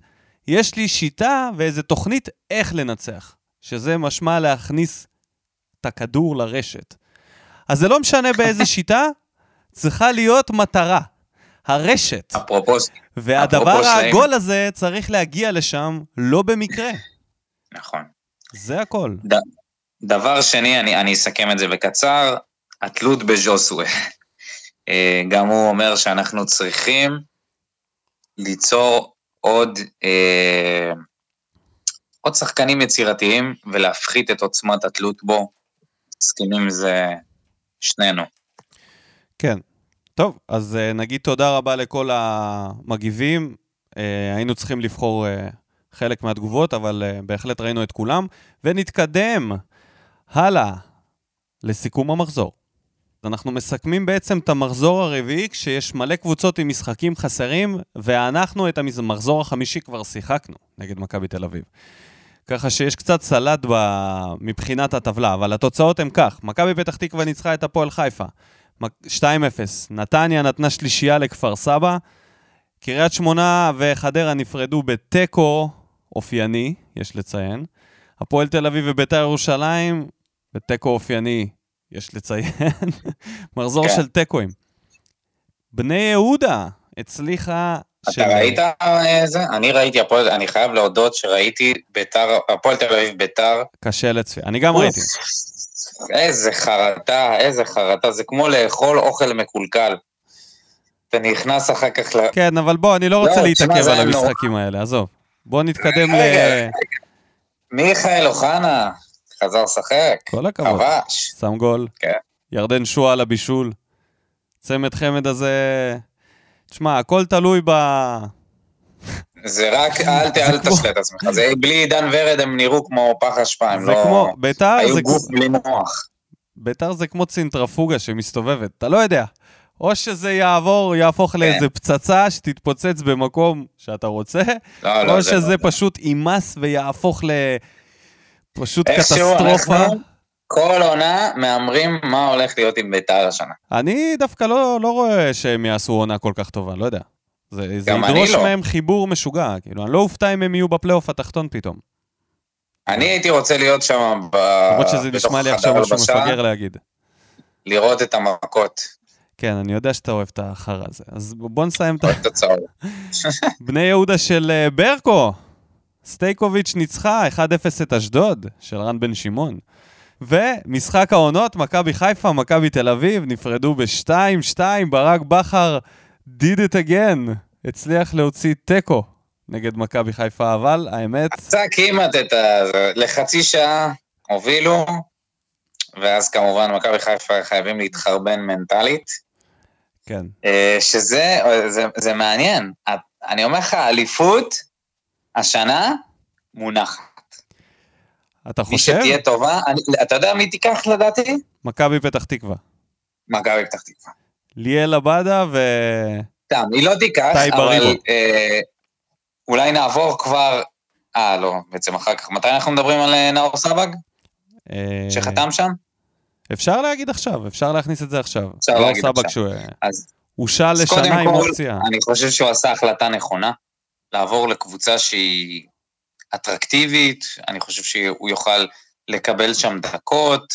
יש לי שיטה ואיזו תוכנית איך לנצח, שזה משמע להכניס את הכדור לרשת. אז זה לא משנה באיזה שיטה, צריכה להיות מטרה. הרשת. אפרופו... והדבר העגול הזה צריך להגיע לשם לא במקרה. נכון. זה הכל. ד... דבר שני, אני, אני אסכם את זה בקצר, התלות בז'וסווה. אה, גם הוא אומר שאנחנו צריכים ליצור עוד, אה, עוד שחקנים יצירתיים ולהפחית את עוצמת התלות בו. מסכימים זה שנינו. כן. טוב, אז uh, נגיד תודה רבה לכל המגיבים. Uh, היינו צריכים לבחור uh, חלק מהתגובות, אבל uh, בהחלט ראינו את כולם. ונתקדם הלאה לסיכום המחזור. אנחנו מסכמים בעצם את המחזור הרביעי כשיש מלא קבוצות עם משחקים חסרים, ואנחנו את המחזור החמישי כבר שיחקנו נגד מכבי תל אביב. ככה שיש קצת סלט ב... מבחינת הטבלה, אבל התוצאות הן כך, מכבי פתח תקווה ניצחה את הפועל חיפה, 2-0, נתניה נתנה שלישייה לכפר סבא, קריית שמונה וחדרה נפרדו בתיקו אופייני, יש לציין, הפועל תל אביב וביתר ירושלים, בתיקו אופייני, יש לציין, מחזור כן. של תיקואים. בני יהודה הצליחה אתה. ראית איזה? אה, אני ראיתי הפועל, אני חייב להודות שראיתי ביתר, הפועל תל אביב ביתר. קשה לצפייה, אני גם ראיתי. איזה חרטה, איזה חרטה, זה כמו לאכול אוכל מקולקל. אתה נכנס אחר כך ל... כן, אבל בוא, אני לא רוצה לא, להתעכב על המשחקים האלה, עזוב. בוא נתקדם ל... מיכאל אוחנה, חזר לשחק. כל הכבוד. כבש. שם גול. כן. ירדן שועה לבישול. צמד חמד הזה... תשמע, הכל תלוי ב... זה רק, אל, תשלה את עצמך, זה בלי עידן ורד הם נראו כמו פח אשפה, הם לא... כמו, ביתר היו גוף בלי מוח. ביתר זה כמו צינטרפוגה שמסתובבת, אתה לא יודע. או שזה יעבור, יהפוך כן. לאיזה פצצה שתתפוצץ במקום שאתה רוצה, לא, לא, או שזה לא, פשוט יימס ויהפוך לפשוט קטסטרופה. כל עונה מהמרים מה הולך להיות עם ביתר השנה. אני דווקא לא, לא רואה שהם יעשו עונה כל כך טובה, לא יודע. זה, זה ידרוש לא. מהם חיבור משוגע, כאילו, אני לא אופתע אם הם יהיו בפלייאוף התחתון פתאום. אני הייתי רוצה להיות שם ב... למרות שזה נשמע לי עכשיו משהו מפגר להגיד. לראות את המכות. כן, אני יודע שאתה אוהב את החרא הזה. אז בוא נסיים את ה... בני יהודה של אה, ברקו. סטייקוביץ' ניצחה 1-0 את אשדוד, של רן בן שמעון. ומשחק העונות, מכבי חיפה, מכבי תל אביב, נפרדו ב-2-2, ברק בכר did it again, הצליח להוציא תיקו נגד מכבי חיפה, אבל האמת... עשה כמעט את ה... לחצי שעה הובילו, ואז כמובן מכבי חיפה חייבים להתחרבן מנטלית. כן. אה, שזה זה, זה מעניין. אני אומר לך, אליפות השנה מונחת. אתה חושב? מי שתהיה טובה, אני, אתה יודע מי תיקח לדעתי? מכבי פתח תקווה. מכבי פתח תקווה. ליאל עבדה ו... סתם, היא לא תיקח, אבל אה, אולי נעבור כבר... אה, לא, בעצם אחר כך. מתי אנחנו מדברים על אה, נאור סבג? אה... שחתם שם? אפשר להגיד עכשיו, אפשר להכניס את זה עכשיו. אפשר להגיד עכשיו. שהוא אז... הושל לשנה עם אופציה. אני חושב שהוא עשה החלטה נכונה, לעבור לקבוצה שהיא אטרקטיבית, אני חושב שהוא יוכל לקבל שם דקות.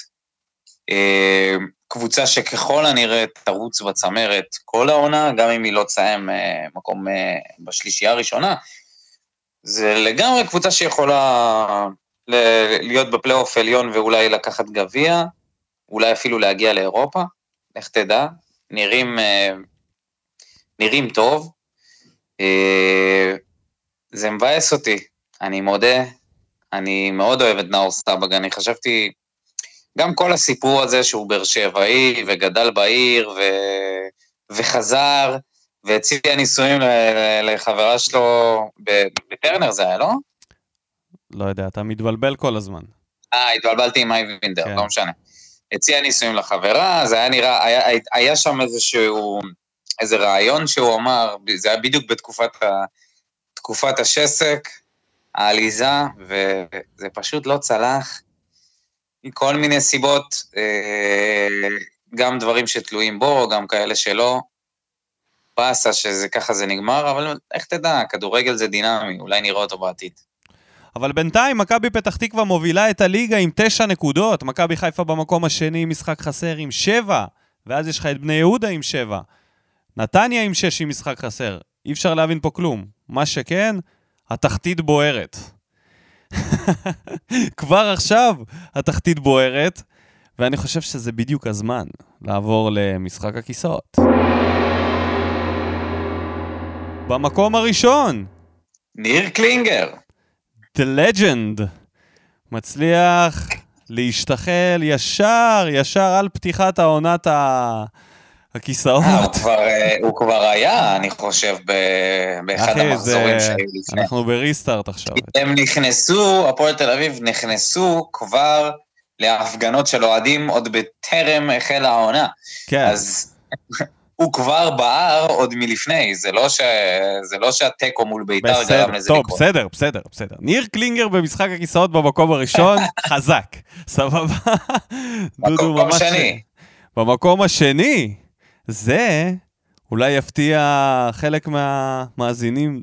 אה, קבוצה שככל הנראה תרוץ בצמרת כל העונה, גם אם היא לא תסיים אה, מקום אה, בשלישייה הראשונה. זה לגמרי קבוצה שיכולה להיות בפלייאוף עליון ואולי לקחת גביע, אולי אפילו להגיע לאירופה, לך תדע. נראים, נראים טוב. זה מבאס אותי, אני מודה. אני מאוד אוהב את נאור סבג, אני חשבתי, גם כל הסיפור הזה שהוא באר שבעי וגדל בעיר ו... וחזר, והציע נישואים לחברה שלו בטרנר זה היה, לא? לא יודע, אתה מתבלבל כל הזמן. אה, התבלבלתי עם אייבינדר, כן. לא משנה. הציע נישואים לחברה, זה היה נראה, היה, היה שם איזשהו, איזה רעיון שהוא אמר, זה היה בדיוק בתקופת ה, תקופת השסק, העליזה, וזה פשוט לא צלח. מכל מיני סיבות, אה, גם דברים שתלויים בו, גם כאלה שלא. באסה ככה זה נגמר, אבל איך תדע, כדורגל זה דינמי, אולי נראה אותו בעתיד. אבל בינתיים מכבי פתח תקווה מובילה את הליגה עם תשע נקודות, מכבי חיפה במקום השני עם משחק חסר עם שבע, ואז יש לך את בני יהודה עם שבע. נתניה עם שש עם משחק חסר. אי אפשר להבין פה כלום. מה שכן, התחתית בוערת. כבר עכשיו התחתית בוערת, ואני חושב שזה בדיוק הזמן לעבור למשחק הכיסאות. במקום הראשון, ניר קלינגר, The Legend מצליח להשתחל ישר, ישר על פתיחת העונת ה... אה, הוא הכיסאות. כבר, אה, הוא כבר היה, אני חושב, באחד אחי, המחזורים. שהיו לפני. אנחנו בריסטארט עכשיו. הם נכנסו, הפועל תל אביב נכנסו כבר להפגנות של אוהדים עוד בטרם החלה העונה. כן, אז הוא כבר בער עוד מלפני, זה לא, ש... זה לא שהתיקו מול ביתר בסדר, גרם לזה טוב, לקרות. בסדר, בסדר, בסדר. ניר קלינגר במשחק הכיסאות במקום הראשון, חזק. סבבה? דודו ממש... שני. במקום השני, זה אולי יפתיע חלק מהמאזינים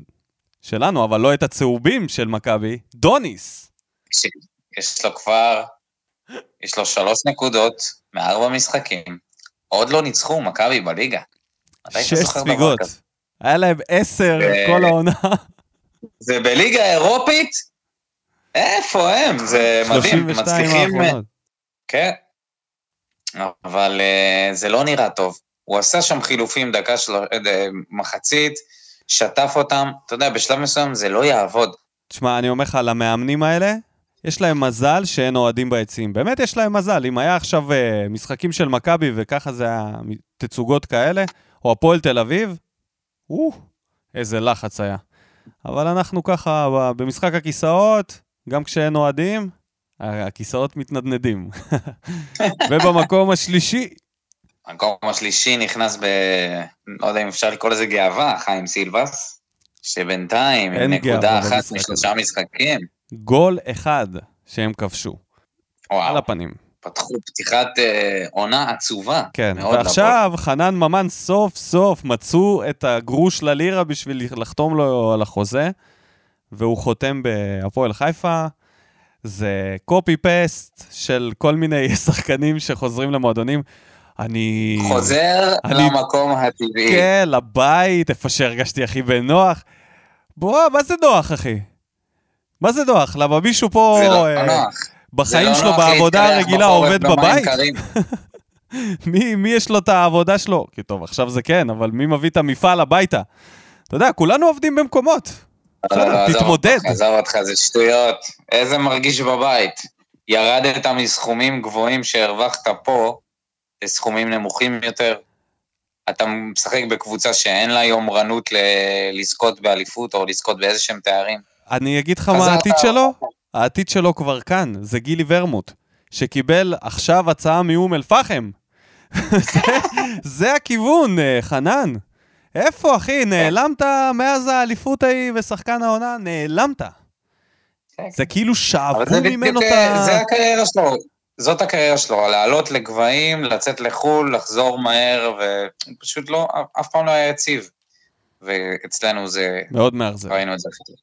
שלנו, אבל לא את הצהובים של מכבי, דוניס. יש לו כבר, יש לו שלוש נקודות מארבע משחקים. עוד לא ניצחו מכבי בליגה. שש ספיגות. היה להם עשר ו- כל העונה. זה בליגה האירופית? איפה הם? זה מדהים, 32 מצליחים... האחרונות. כן. אבל אה, זה לא נראה טוב. הוא עשה שם חילופים דקה של אה, מחצית, שטף אותם. אתה יודע, בשלב מסוים זה לא יעבוד. תשמע, אני אומר לך, למאמנים האלה, יש להם מזל שאין אוהדים ביציעים. באמת יש להם מזל. אם היה עכשיו אה, משחקים של מכבי וככה זה היה תצוגות כאלה, או הפועל תל אביב, או, איזה לחץ היה. אבל אנחנו ככה, במשחק הכיסאות, גם כשאין אוהדים, הכיסאות מתנדנדים. ובמקום השלישי, המקום השלישי נכנס ב... לא יודע אם אפשר לקרוא לזה גאווה, חיים סילבס, שבינתיים, עם נקודה אחת משלושה משחקים, גול אחד שהם כבשו, על וואו, הפנים. פתחו פתיחת אה, עונה עצובה. כן, ועכשיו חנן ממן סוף סוף מצאו את הגרוש ללירה בשביל לחתום לו על החוזה, והוא חותם בהפועל חיפה. זה קופי פסט של כל מיני שחקנים שחוזרים למועדונים. אני... חוזר אני- למקום הטבעי. כן, לבית, איפה שהרגשתי הכי בנוח. בוא, מה זה נוח, אחי? מה זה נוח? למה מישהו פה זה לא אה, נוח. בחיים לא שלו נוח בעבודה הרגילה עובד בבית? מי, מי יש לו את העבודה שלו? כי טוב, עכשיו זה כן, אבל מי מביא את המפעל הביתה? אתה יודע, כולנו עובדים במקומות. לא, לא, בסדר, עזוב תתמודד. עזוב אותך, זה שטויות. איזה מרגיש בבית. ירדת מסכומים גבוהים שהרווחת פה לסכומים נמוכים יותר. אתה משחק בקבוצה שאין לה יומרנות ל- לזכות באליפות או לזכות באיזה שהם תארים. אני אגיד לך מה העתיד שלו? העתיד שלו כבר כאן, זה גילי ורמוט, שקיבל עכשיו הצעה מאום אל-פחם. זה, זה הכיוון, אה, חנן. איפה, אחי? נעלמת מאז האליפות ההיא ושחקן העונה? נעלמת. זה כאילו שאבו ממנו את ה... זה הקריירה שלו. זאת הקריירה שלו, לעלות לגבהים, לצאת לחו"ל, לחזור מהר, ופשוט לא, אף פעם לא היה יציב. ואצלנו זה, מאוד מאכזב. ראינו את זה הכי טוב.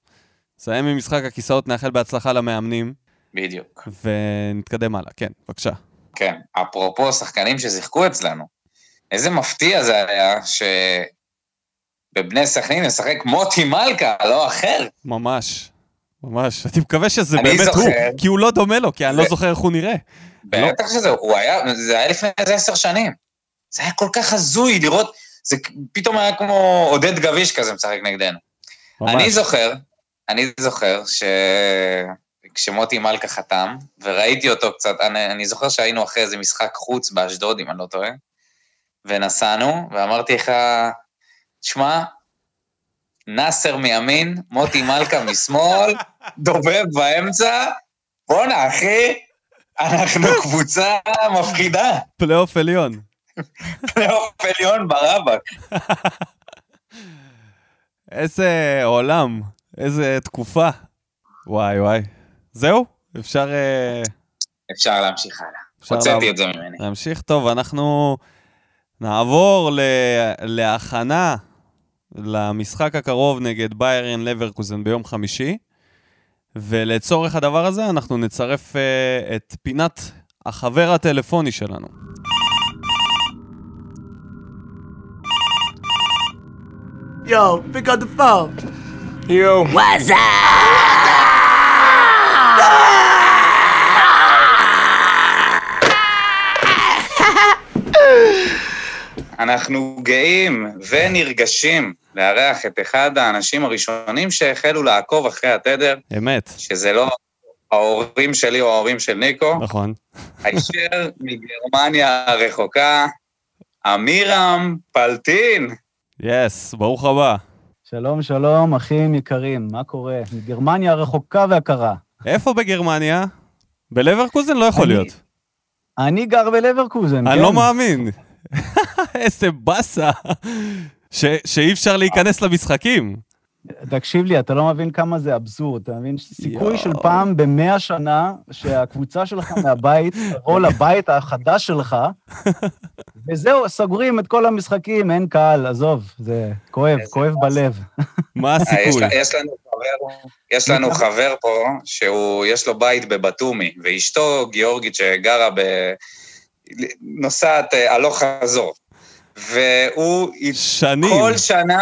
נסיים עם משחק הכיסאות, נאחל בהצלחה למאמנים, בדיוק. ונתקדם הלאה. כן, בבקשה. כן, אפרופו שחקנים ששיחקו אצלנו, איזה מפתיע זה היה בבני סכנין משחק מוטי מלכה, לא אחר. ממש, ממש. אני מקווה שזה אני באמת זוכר. הוא, כי הוא לא דומה לו, כי אני לא ו- זוכר איך הוא נראה. בטח שזה, הוא היה, זה היה לפני איזה עשר שנים. זה היה כל כך הזוי לראות, זה פתאום היה כמו עודד גביש כזה משחק נגדנו. אני ממש. זוכר, אני זוכר ש... כשמוטי מלכה חתם, וראיתי אותו קצת, אני, אני זוכר שהיינו אחרי איזה משחק חוץ באשדוד, אם אני לא טועה, ונסענו, ואמרתי לך, תשמע, נאסר מימין, מוטי מלכה משמאל, דובב באמצע, בואנה, אחי, אנחנו קבוצה מפחידה, פלייאוף עליון. פלייאוף עליון ברבק. איזה עולם, איזה תקופה. וואי וואי. זהו? אפשר... אה, אפשר להמשיך הלאה. הוצאתי. את זה ממני. להמשיך טוב, אנחנו נעבור ל... להכנה למשחק הקרוב נגד ביירן לברקוזן ביום חמישי, ולצורך הדבר הזה אנחנו נצרף uh, את פינת החבר הטלפוני שלנו. Yo, pick up the phone. Yo. What's up? אנחנו גאים ונרגשים לארח את אחד האנשים הראשונים שהחלו לעקוב אחרי התדר, אמת, שזה לא ההורים שלי או ההורים של ניקו, נכון. הישר מגרמניה הרחוקה, אמירם פלטין. יס, ברוך הבא. שלום, שלום, אחים יקרים, מה קורה? מגרמניה הרחוקה והקרה. איפה בגרמניה? בלברקוזן לא יכול אני- להיות. אני גר בלברקוזן, אני כן. לא מאמין. איזה באסה. ש- שאי אפשר להיכנס למשחקים. תקשיב לי, אתה לא מבין כמה זה אבסורד, אתה מבין? סיכוי יואו. של פעם במאה שנה שהקבוצה שלך מהבית תבוא לבית החדש שלך, וזהו, סוגרים את כל המשחקים, אין קהל, עזוב, זה כואב, כואב. בלב. מה אה, יש, הסיכוי? יש לנו חבר, יש לנו חבר פה, שהוא, יש לו בית בבתומי, ואשתו גיאורגית שגרה ב... נוסעת אה, הלוך חזור. והוא שנים. כל שנה,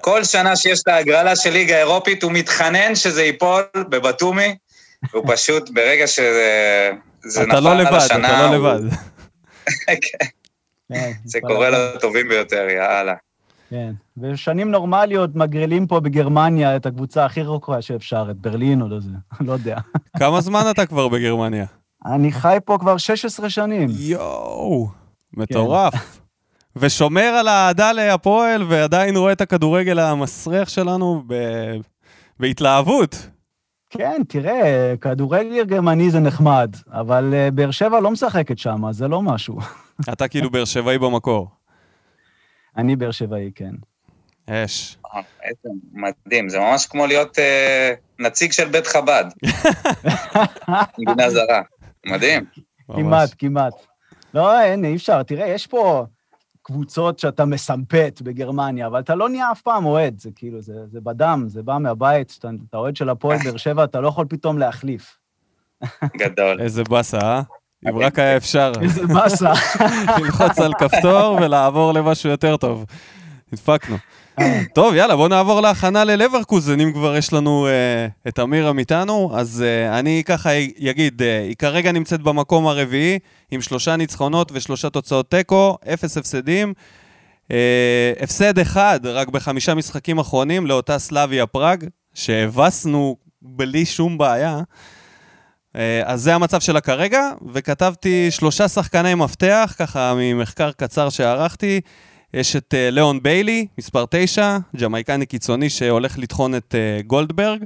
כל שנה שיש את ההגרלה של ליגה אירופית, הוא מתחנן שזה ייפול בבתומי, והוא פשוט, ברגע שזה זה אתה נפל לא על לבד, השנה, אתה לא הוא- לבד. כן, כן, זה כל קורה. לטובים ביותר, יאללה. כן. בשנים נורמליות מגרילים פה בגרמניה את הקבוצה הכי רחוקה שאפשר, את ברלין או לא זה, לא יודע. כמה זמן אתה כבר בגרמניה? אני חי פה כבר 16 שנים. יואו, מטורף. ושומר על האהדה להפועל, ועדיין רואה את הכדורגל המסריח שלנו ב- בהתלהבות. כן, תראה, כדורגל גרמני זה נחמד, אבל אה, באר שבע לא משחקת שם, זה לא משהו. אתה כאילו באר שבעי במקור. אני באר שבעי, כן. אש. אה, איזה מדהים, זה ממש כמו להיות אה, נציג של בית חב"ד. מדינה זרה. מדהים. כמעט, כמעט. לא, אין, אי אפשר. תראה, יש פה קבוצות שאתה מסמפת בגרמניה, אבל אתה לא נהיה אף פעם אוהד, זה כאילו, זה, זה בדם, זה בא מהבית, שאתה אתה אוהד של הפועל באר שבע, אתה לא יכול פתאום להחליף. גדול. איזה באסה, אה? אם רק היה אפשר איזה באסה. ללחוץ על כפתור ולעבור למשהו יותר טוב. הדפקנו. טוב, יאללה, בוא נעבור להכנה ללברקוזן, אם כבר יש לנו uh, את אמירם איתנו. אז uh, אני ככה אגיד, uh, היא כרגע נמצאת במקום הרביעי, עם שלושה ניצחונות ושלושה תוצאות תיקו, אפס הפסדים. Uh, הפסד אחד רק בחמישה משחקים אחרונים לאותה סלאביה פראג, שהבסנו בלי שום בעיה. Uh, אז זה המצב שלה כרגע, וכתבתי שלושה שחקני מפתח, ככה ממחקר קצר שערכתי. יש את uh, ליאון ביילי, מספר 9, ג'מייקני קיצוני שהולך לטחון את uh, גולדברג.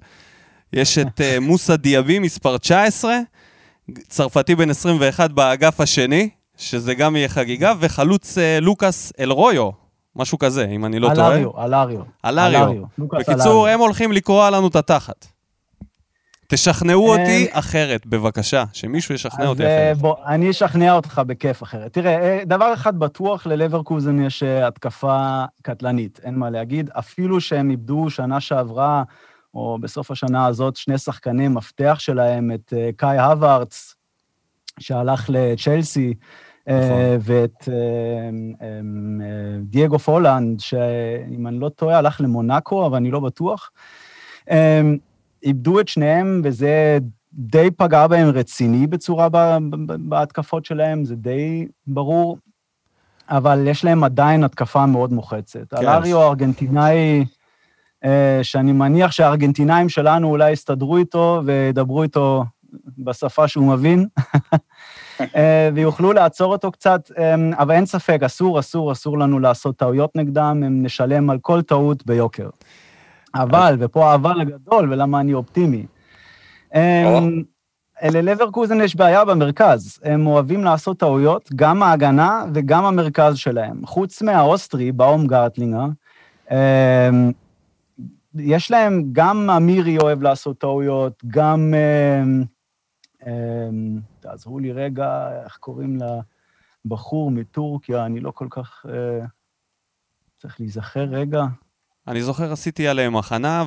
יש את uh, מוסא דיאבי, מספר 19, צרפתי בן 21 באגף השני, שזה גם יהיה חגיגה, וחלוץ uh, לוקאס אלרויו, משהו כזה, אם אני לא טועה. אלריו, אלריו. אלריו. בקיצור. הם הולכים לקרוע לנו את התחת. תשכנעו הם- אותי אחרת, בבקשה. שמישהו ישכנע אותי אה, אחרת. בוא, אני אשכנע אותך בכיף אחרת. תראה, אה, דבר אחד בטוח, ללברקוזן יש אה, התקפה קטלנית, אין מה להגיד. אפילו שהם איבדו שנה שעברה, או בסוף השנה הזאת, שני שחקני מפתח שלהם, את אה, קאי הווארץ, שהלך לצ'לסי, אה, נכון. ואת אה, אה, אה, דייגו פולנד, שאם אני לא טועה, הלך למונאקו, אבל אני לא בטוח. איבדו את שניהם, וזה די פגע בהם רציני בצורה ב- ב- בהתקפות שלהם, זה די ברור, אבל יש להם עדיין התקפה מאוד מוחצת. כן. אלריו הארגנטינאי, אה, שאני מניח שהארגנטינאים שלנו אולי יסתדרו איתו וידברו איתו בשפה שהוא מבין, אה, ויוכלו לעצור אותו קצת, אה, אבל אין ספק, אסור, אסור, אסור לנו לעשות טעויות נגדם, הם נשלם על כל טעות ביוקר. אבל, ופה האבל הגדול, ולמה אני אופטימי. או. הם- ללברקוזן יש בעיה במרכז, הם אוהבים לעשות טעויות, גם ההגנה וגם המרכז שלהם. חוץ מהאוסטרי, באום גרטלינגר, אמ, יש להם, גם אמירי אוהב לעשות טעויות, גם... אמ, אמ, תעזרו לי רגע, איך קוראים לבחור מטורקיה, אני לא כל כך... אה, צריך להיזכר רגע. אני זוכר, עשיתי עליהם הכנה,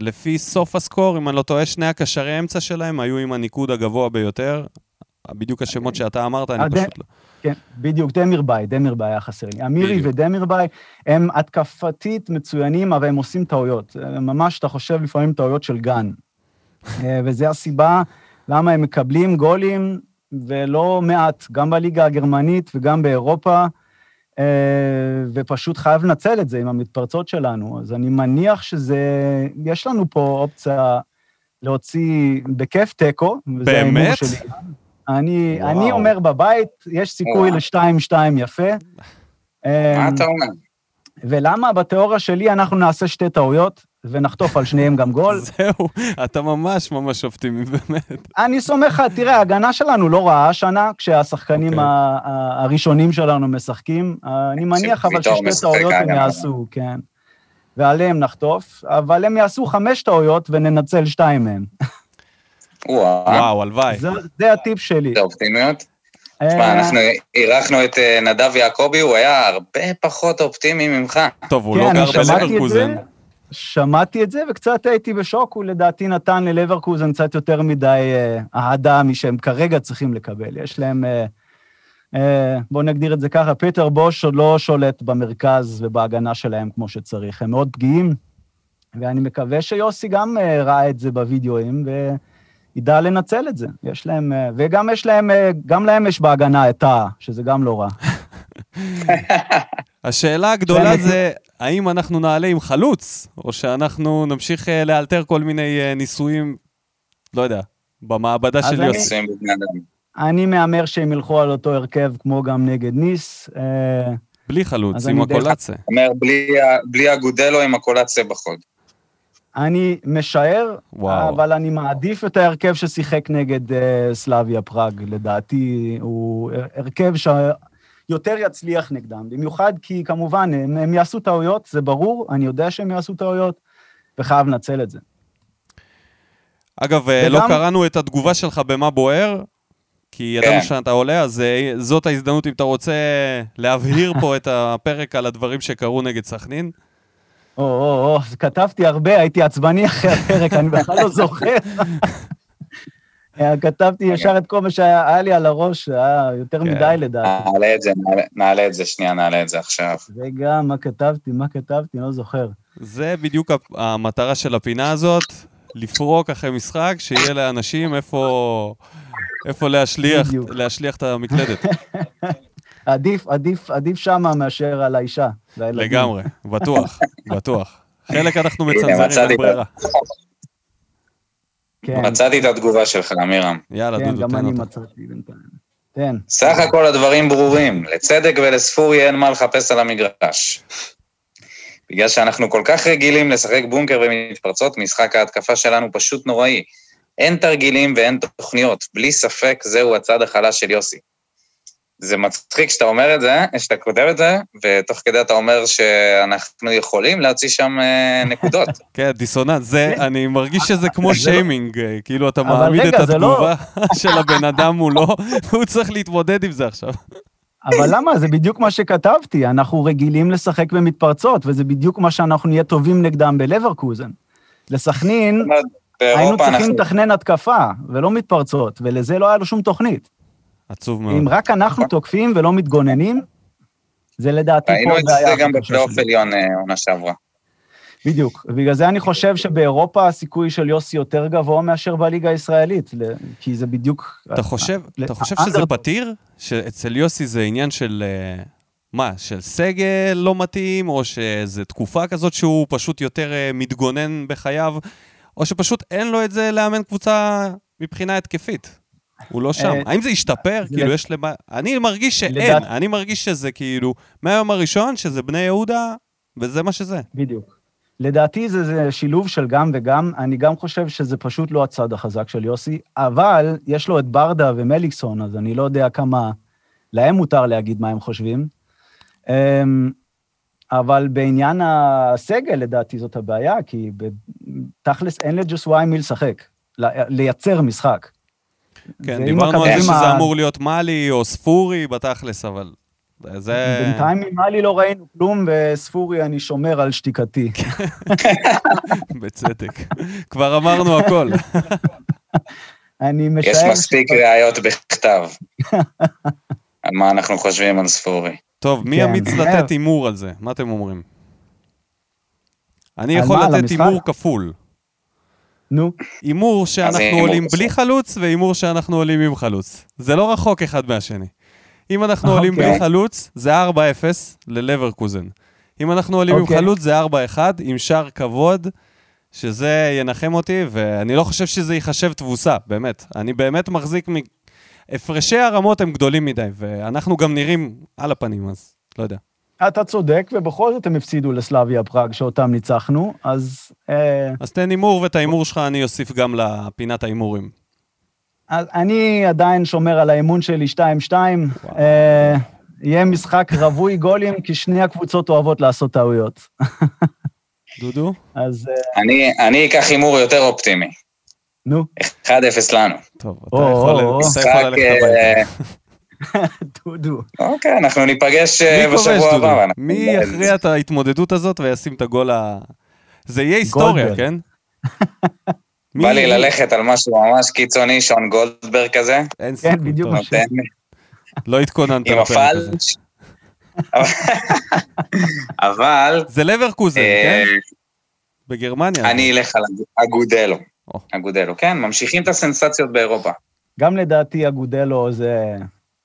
ולפי סוף הסקור, אם אני לא טועה, שני הקשרי אמצע שלהם היו עם הניקוד הגבוה ביותר. בדיוק השמות שאתה אמרת, אני אה, פשוט לא... כן, בדיוק, דמירביי, דמירביי היה חסר לי. אמירי בדיוק. ודמירביי הם התקפתית מצוינים, אבל הם עושים טעויות. ממש, אתה חושב לפעמים טעויות של גן. אה, וזו הסיבה למה הם מקבלים גולים, ולא מעט, גם בליגה הגרמנית וגם באירופה, ופשוט חייב לנצל את זה עם המתפרצות שלנו. אז אני מניח שזה, יש לנו פה אופציה להוציא בכיף תיקו. וזה ההימור באמת? אני, וואו. אני אומר בבית, יש סיכוי וואו. לשתיים-שתיים יפה. מה אתה אומר? ולמה? בתיאוריה שלי אנחנו נעשה שתי טעויות, ונחטוף על שניהם גם גול. זהו, אתה ממש ממש אופטימי, באמת. אני סומך, תראה, ההגנה שלנו לא רעה השנה, כשהשחקנים אוקיי. הראשונים שלנו משחקים. אני מניח אבל ששתי טעויות הם. יעשו, כן. ועליהם נחטוף, אבל הם יעשו חמש טעויות וננצל שתיים מהם. וואו, הלוואי. זה- זה הטיפ שלי. זה אופטימיות. אה, תשמע, אנחנו אירחנו את אה, נדב יעקבי, הוא היה הרבה פחות אופטימי ממך. טוב, הוא כן, לא אני גר שמעתי את בלברקוזן. שמעתי את זה, וקצת הייתי בשוק, הוא לדעתי נתן ללברקוזן קצת יותר מדי אה, אהדה משהם כרגע צריכים לקבל. יש להם, אה, אה, בואו נגדיר את זה ככה, פיטר בוש עוד לא שולט במרכז ובהגנה שלהם כמו שצריך. הם מאוד פגיעים, ואני מקווה שיוסי גם אה, ראה את זה בווידאוים, וידע לנצל את זה. יש להם, אה, וגם יש להם, אה, גם להם יש בהגנה את טאה, שזה גם לא רע. השאלה הגדולה כן. זה, האם אנחנו נעלה עם חלוץ, או שאנחנו נמשיך אה, לאלתר כל מיני אה, ניסויים, לא יודע, במעבדה של יוסי. אני מהמר שהם ילכו על אותו הרכב כמו גם נגד ניס. אה, בלי חלוץ, עם הקולציה. אומר, בלי בלי הגודלו עם הקולציה בחוד. אני משער, וואו. אבל אני מעדיף את ההרכב ששיחק נגד אה, סלאביה פראג. לדעתי הוא הר- הרכב שיותר יצליח נגדם. במיוחד כי כמובן, הם, הם יעשו טעויות, זה ברור, אני יודע שהם יעשו טעויות, וחייב לנצל את זה. אגב, אה, וגם- לא קראנו את התגובה שלך במה בוער, כי ידענו כן. שאתה עולה, אז אה, זאת ההזדמנות אם אתה רוצה להבהיר פה את הפרק על הדברים שקרו נגד סכנין. או, או, או, כתבתי הרבה, הייתי עצבני אחרי הפרק, אני בכלל לא זוכר. אה, כתבתי ישר את כל מה שהיה היה לי על הראש, היה יותר כן. מדי לדעתי. נעלה את זה, נעלה- את זה, שנייה, נעלה את זה עכשיו. רגע, מה כתבתי, מה כתבתי, לא זוכר. זה בדיוק המטרה של הפינה הזאת, לפרוק אחרי משחק, שיהיה לאנשים איפה, איפה להשליח, את המקלדת. עדיף, עדיף, עדיף שמה מאשר על האישה. לגמרי, בטוח, בטוח. חלק אנחנו מצנזרים, אין ברירה. כן, מצאתי את התגובה שלך, עמירם. יאללה, כן, דודו, גם תן אני אותה. מצאתי בינתיים. תן. סך הכל הדברים ברורים. לצדק ולספורי אין מה לחפש על המגרש. בגלל שאנחנו כל כך רגילים לשחק בונקר ומתפרצות, משחק ההתקפה שלנו פשוט נוראי. אין תרגילים ואין תוכניות. בלי ספק, זהו הצד החלש של יוסי. זה מצחיק שאתה אומר את זה, שאתה כותב את זה, ותוך כדי אתה אומר שאנחנו יכולים להוציא שם אה, נקודות. כן, דיסוננס, זה, אני מרגיש שזה כמו לא- שיימינג, אה, כאילו אתה מעמיד את לא- התגובה של הבן אדם מולו, והוא צריך להתמודד עם זה עכשיו. אבל למה? זה בדיוק מה שכתבתי. אנחנו רגילים לשחק במתפרצות, וזה בדיוק מה שאנחנו נהיה טובים נגדם בלברקוזן. לסכנין, היינו צריכים. לתכנן התקפה, ולא מתפרצות, ולזה לא היה לו שום תוכנית. עצוב מאוד. אם רק אנחנו תוקפים ולא מתגוננים, זה לדעתי ראינו פה את זה גם בפלייאוף. עליון אה, עונה שעברה. בדיוק. ובגלל זה אני חושב שבאירופה הסיכוי של יוסי יותר גבוה מאשר בליגה הישראלית, כי זה בדיוק... אתה חושב, ל- אתה חושב שזה. פתיר? שאצל יוסי זה עניין של... אה, מה, של סגל לא מתאים, או שזה תקופה כזאת שהוא פשוט יותר אה, מתגונן בחייו, או שפשוט אין לו את זה לאמן קבוצה מבחינה התקפית. הוא לא שם. אה, האם זה השתפר? כאילו, לד- יש למה... אני מרגיש שאין. אני מרגיש שזה כאילו, מהיום הראשון, שזה בני יהודה, וזה מה שזה. בדיוק. לדעתי זה, זה שילוב של גם וגם, אני גם חושב שזה פשוט לא הצד החזק של יוסי, אבל יש לו את ברדה ומליקסון, אז אני לא יודע כמה להם מותר להגיד מה הם חושבים. אמ, אבל בעניין הסגל, לדעתי זאת הבעיה, כי תכלס אין לג'וסוואי מי לשחק, לייצר משחק. כן, דיברנו על זה שזה ה- אמור להיות מאלי או ספורי בתכלס, אבל... זה... בינתיים ממאלי לא ראינו כלום, וספורי, אני שומר על שתיקתי. בצדק. כבר אמרנו הכל. אני יש משער... מספיק ראיות בכתב על מה אנחנו חושבים על ספורי. טוב, מי כן. אמיץ לתת הימור על זה? מה אתם אומרים? אני יכול לתת? הימור כפול. נו, הימור שאנחנו הימור עולים. בלי חלוץ, והימור שאנחנו עולים עם חלוץ. זה לא רחוק אחד מהשני. אם אנחנו עולים אוקיי. בלי חלוץ, זה 4-0 ללברקוזן. אם אנחנו עולים עם אוקיי. חלוץ, זה 4-1, עם שער כבוד, שזה ינחם אותי, ואני לא חושב שזה ייחשב תבוסה, באמת. אני באמת מחזיק מ... הפרשי הרמות הם גדולים מדי, ואנחנו גם נראים על הפנים, אז לא יודע. אתה צודק, ובכל זאת הם הפסידו לסלאביה פראג, שאותם ניצחנו, אז, אה, אז תן הימור, ואת ההימור שלך אני אוסיף גם לפינת ההימורים. אז אני עדיין שומר על האמון שלי 2-2. אה, יהיה משחק רווי גולים, כי שני הקבוצות אוהבות לעשות טעויות. דודו? אז אה, אני אני אקח הימור יותר אופטימי. נו, 1-0 לנו. טוב, אתה או, יכול ללכת הביתה. דודו. אוקיי, אנחנו ניפגש אה, מי כובש, בשבוע דודו? הבא. מי יכריע את ההתמודדות הזאת וישים את הגול ה... זה יהיה היסטוריה. כן? בא לי ללכת על משהו ממש קיצוני, שון גולדברג כזה, אין סיכוי. בדיוק טוב, מה נותן לא התכוננת עם לפרק הזה. הפלש. אבל זה לברקוזן, אה, כן? בגרמניה. אני אלך על אגודלו. אגודלו, כן, ממשיכים את הסנסציות באירופה. גם לדעתי אגודלו זה...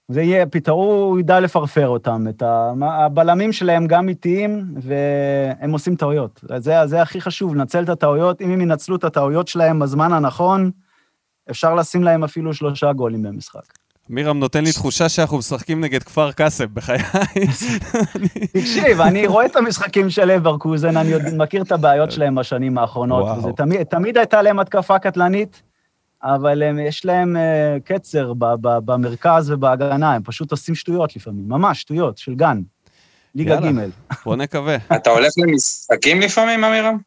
זה יהיה פתרון, הוא ידע לפרפר אותם. את ה... הבלמים שלהם גם איטיים, והם עושים טעויות. זה, זה הכי חשוב, לנצל את הטעויות. אם הם ינצלו את הטעויות שלהם בזמן הנכון, אפשר לשים להם אפילו שלושה גולים במשחק. מירם נותן לי תחושה שאנחנו משחקים נגד כפר קאסם, בחיי. תקשיב, אני רואה את המשחקים של אברקוזן, אני מכיר את הבעיות שלהם בשנים האחרונות, וואו. וזה תמיד, תמיד הייתה להם התקפה קטלנית, אבל הם, יש להם uh, קצר ב, ב, במרכז ובהגנה, הם פשוט עושים שטויות לפעמים, ממש שטויות, של גן. ליגה. ג', בוא נקווה. אתה הולך למשחקים לפעמים, אמירם?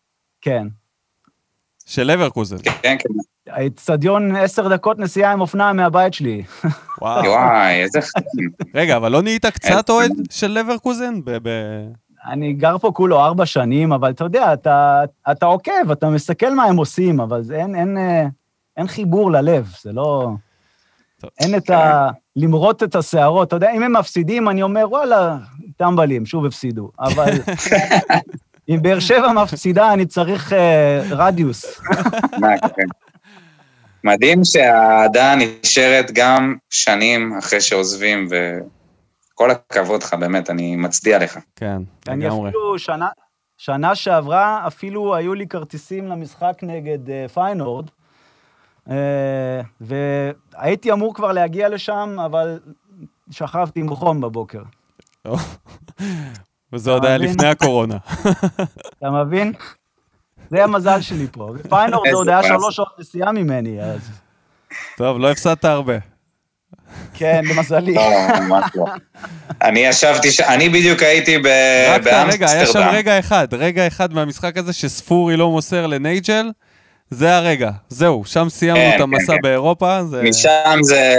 כן. של לברקוזן. כן, כן. האצטדיון עשר דקות נסיעה עם אופניים מהבית שלי. וואו. וואי, איזה חיים. רגע, אבל לא נהיית קצת אוהד של לברקוזן? אני גר פה כולו ארבע שנים, אבל אתה יודע, אתה, אתה עוקב, אתה מסתכל מה הם עושים, אבל אין, אין, אה, אין חיבור ללב, זה לא... טוב. אין את ה... למרוט את השערות. אתה יודע, אם הם מפסידים, אני אומר, וואלה, טמבלים, שוב הפסידו. אבל אם באר שבע מפסידה, אני צריך אה, רדיוס. כן. מדהים שהאהדה נשארת גם שנים אחרי שעוזבים, וכל הכבוד לך, באמת, אני מצדיע לך. כן, אני לגמרי. אפילו, שנה, שנה שעברה, אפילו היו לי כרטיסים למשחק נגד אה, פיינורד, והייתי אמור כבר להגיע לשם, אבל שכבתי עם חום בבוקר. וזה עוד היה? לפני הקורונה. אתה מבין? זה המזל שלי פה. ופיינורד זה עוד היה. שלוש שעות נסיעה ממני, אז... טוב, לא הפסדת הרבה. כן, למזלי. לא, לא. אני ישבתי, ש- אני בדיוק הייתי ב- רק רגע, היה שם באמסטרדם. רגע אחד, רגע אחד מהמשחק הזה שספורי לא מוסר לנייג'ל, זה הרגע, זהו, שם סיימנו כן, את המסע כן, כן. באירופה, זה- משם זה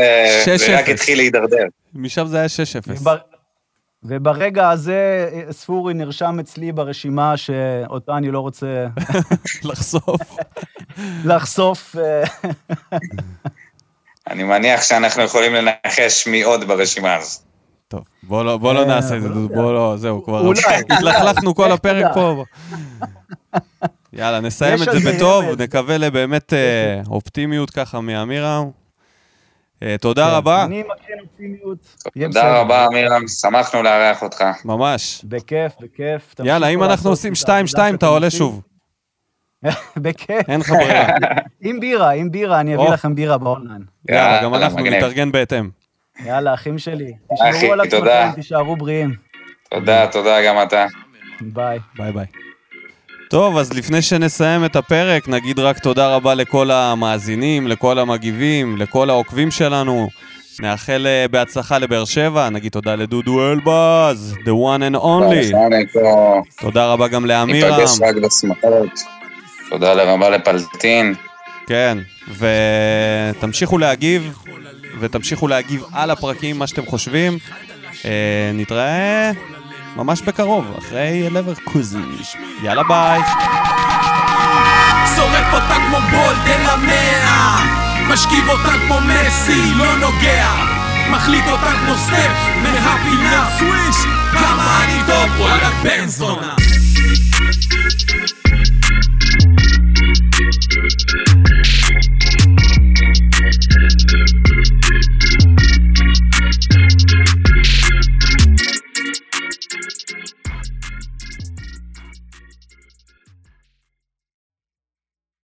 זה רק 6-0. התחיל להידרדר. משם זה היה 6-0. ובר- וברגע הזה, אה, ספורי נרשם אצלי ברשימה שאותה אני לא רוצה לחשוף. לחשוף. אה, אני מניח שאנחנו יכולים לנחש מי עוד ברשימה הזאת. טוב, בוא לא, בוא לא אה, נעשה את זה. בוא לא, זהו, כבר. התלכלכנו כל הפרק. פה. יאללה, נסיים את זה בטוב, רמז. נקווה לבאמת אה, אופטימיות ככה מאמירם. אה, תודה כן, רבה, אני מקרין אופטימיות. תודה. רבה, אמירם, שמחנו לארח אותך. ממש. בכיף, בכיף. יאללה, אם אנחנו עושים את העבודה 2-2, אתה עולה. שוב. בכיף. אין לך ברירה. עם בירה, עם בירה, אני אביא. לכם בירה באונליין. יאללה, גם אנחנו. נתארגן בהתאם. יאללה, אחים שלי. תשמרו על תודה. עצמכם, תישארו בריאים. תודה, תודה גם אתה. ביי. ביי ביי. טוב, אז לפני שנסיים את הפרק, נגיד רק תודה רבה לכל המאזינים, לכל המגיבים, לכל העוקבים שלנו. נאחל אה, בהצלחה לבאר שבע, נגיד תודה לדודו אלבז, the one and only. תודה רבה גם לאמירם. ניפגש רק בשמחות. תודה רבה לפלטין. כן, ותמשיכו להגיב, ותמשיכו להגיב על הפרקים, מה שאתם חושבים. אה, נתראה ממש בקרוב, אחרי לבר לברקוזן. יאללה ביי. שורף אותה כמו בולדן המאה, משכיב אותה כמו מסי, לא נוגע, מחליט אותה כמו סטף, מהפינה סוויש, כמה אני טוב, וואלה בן זונה. Thank you.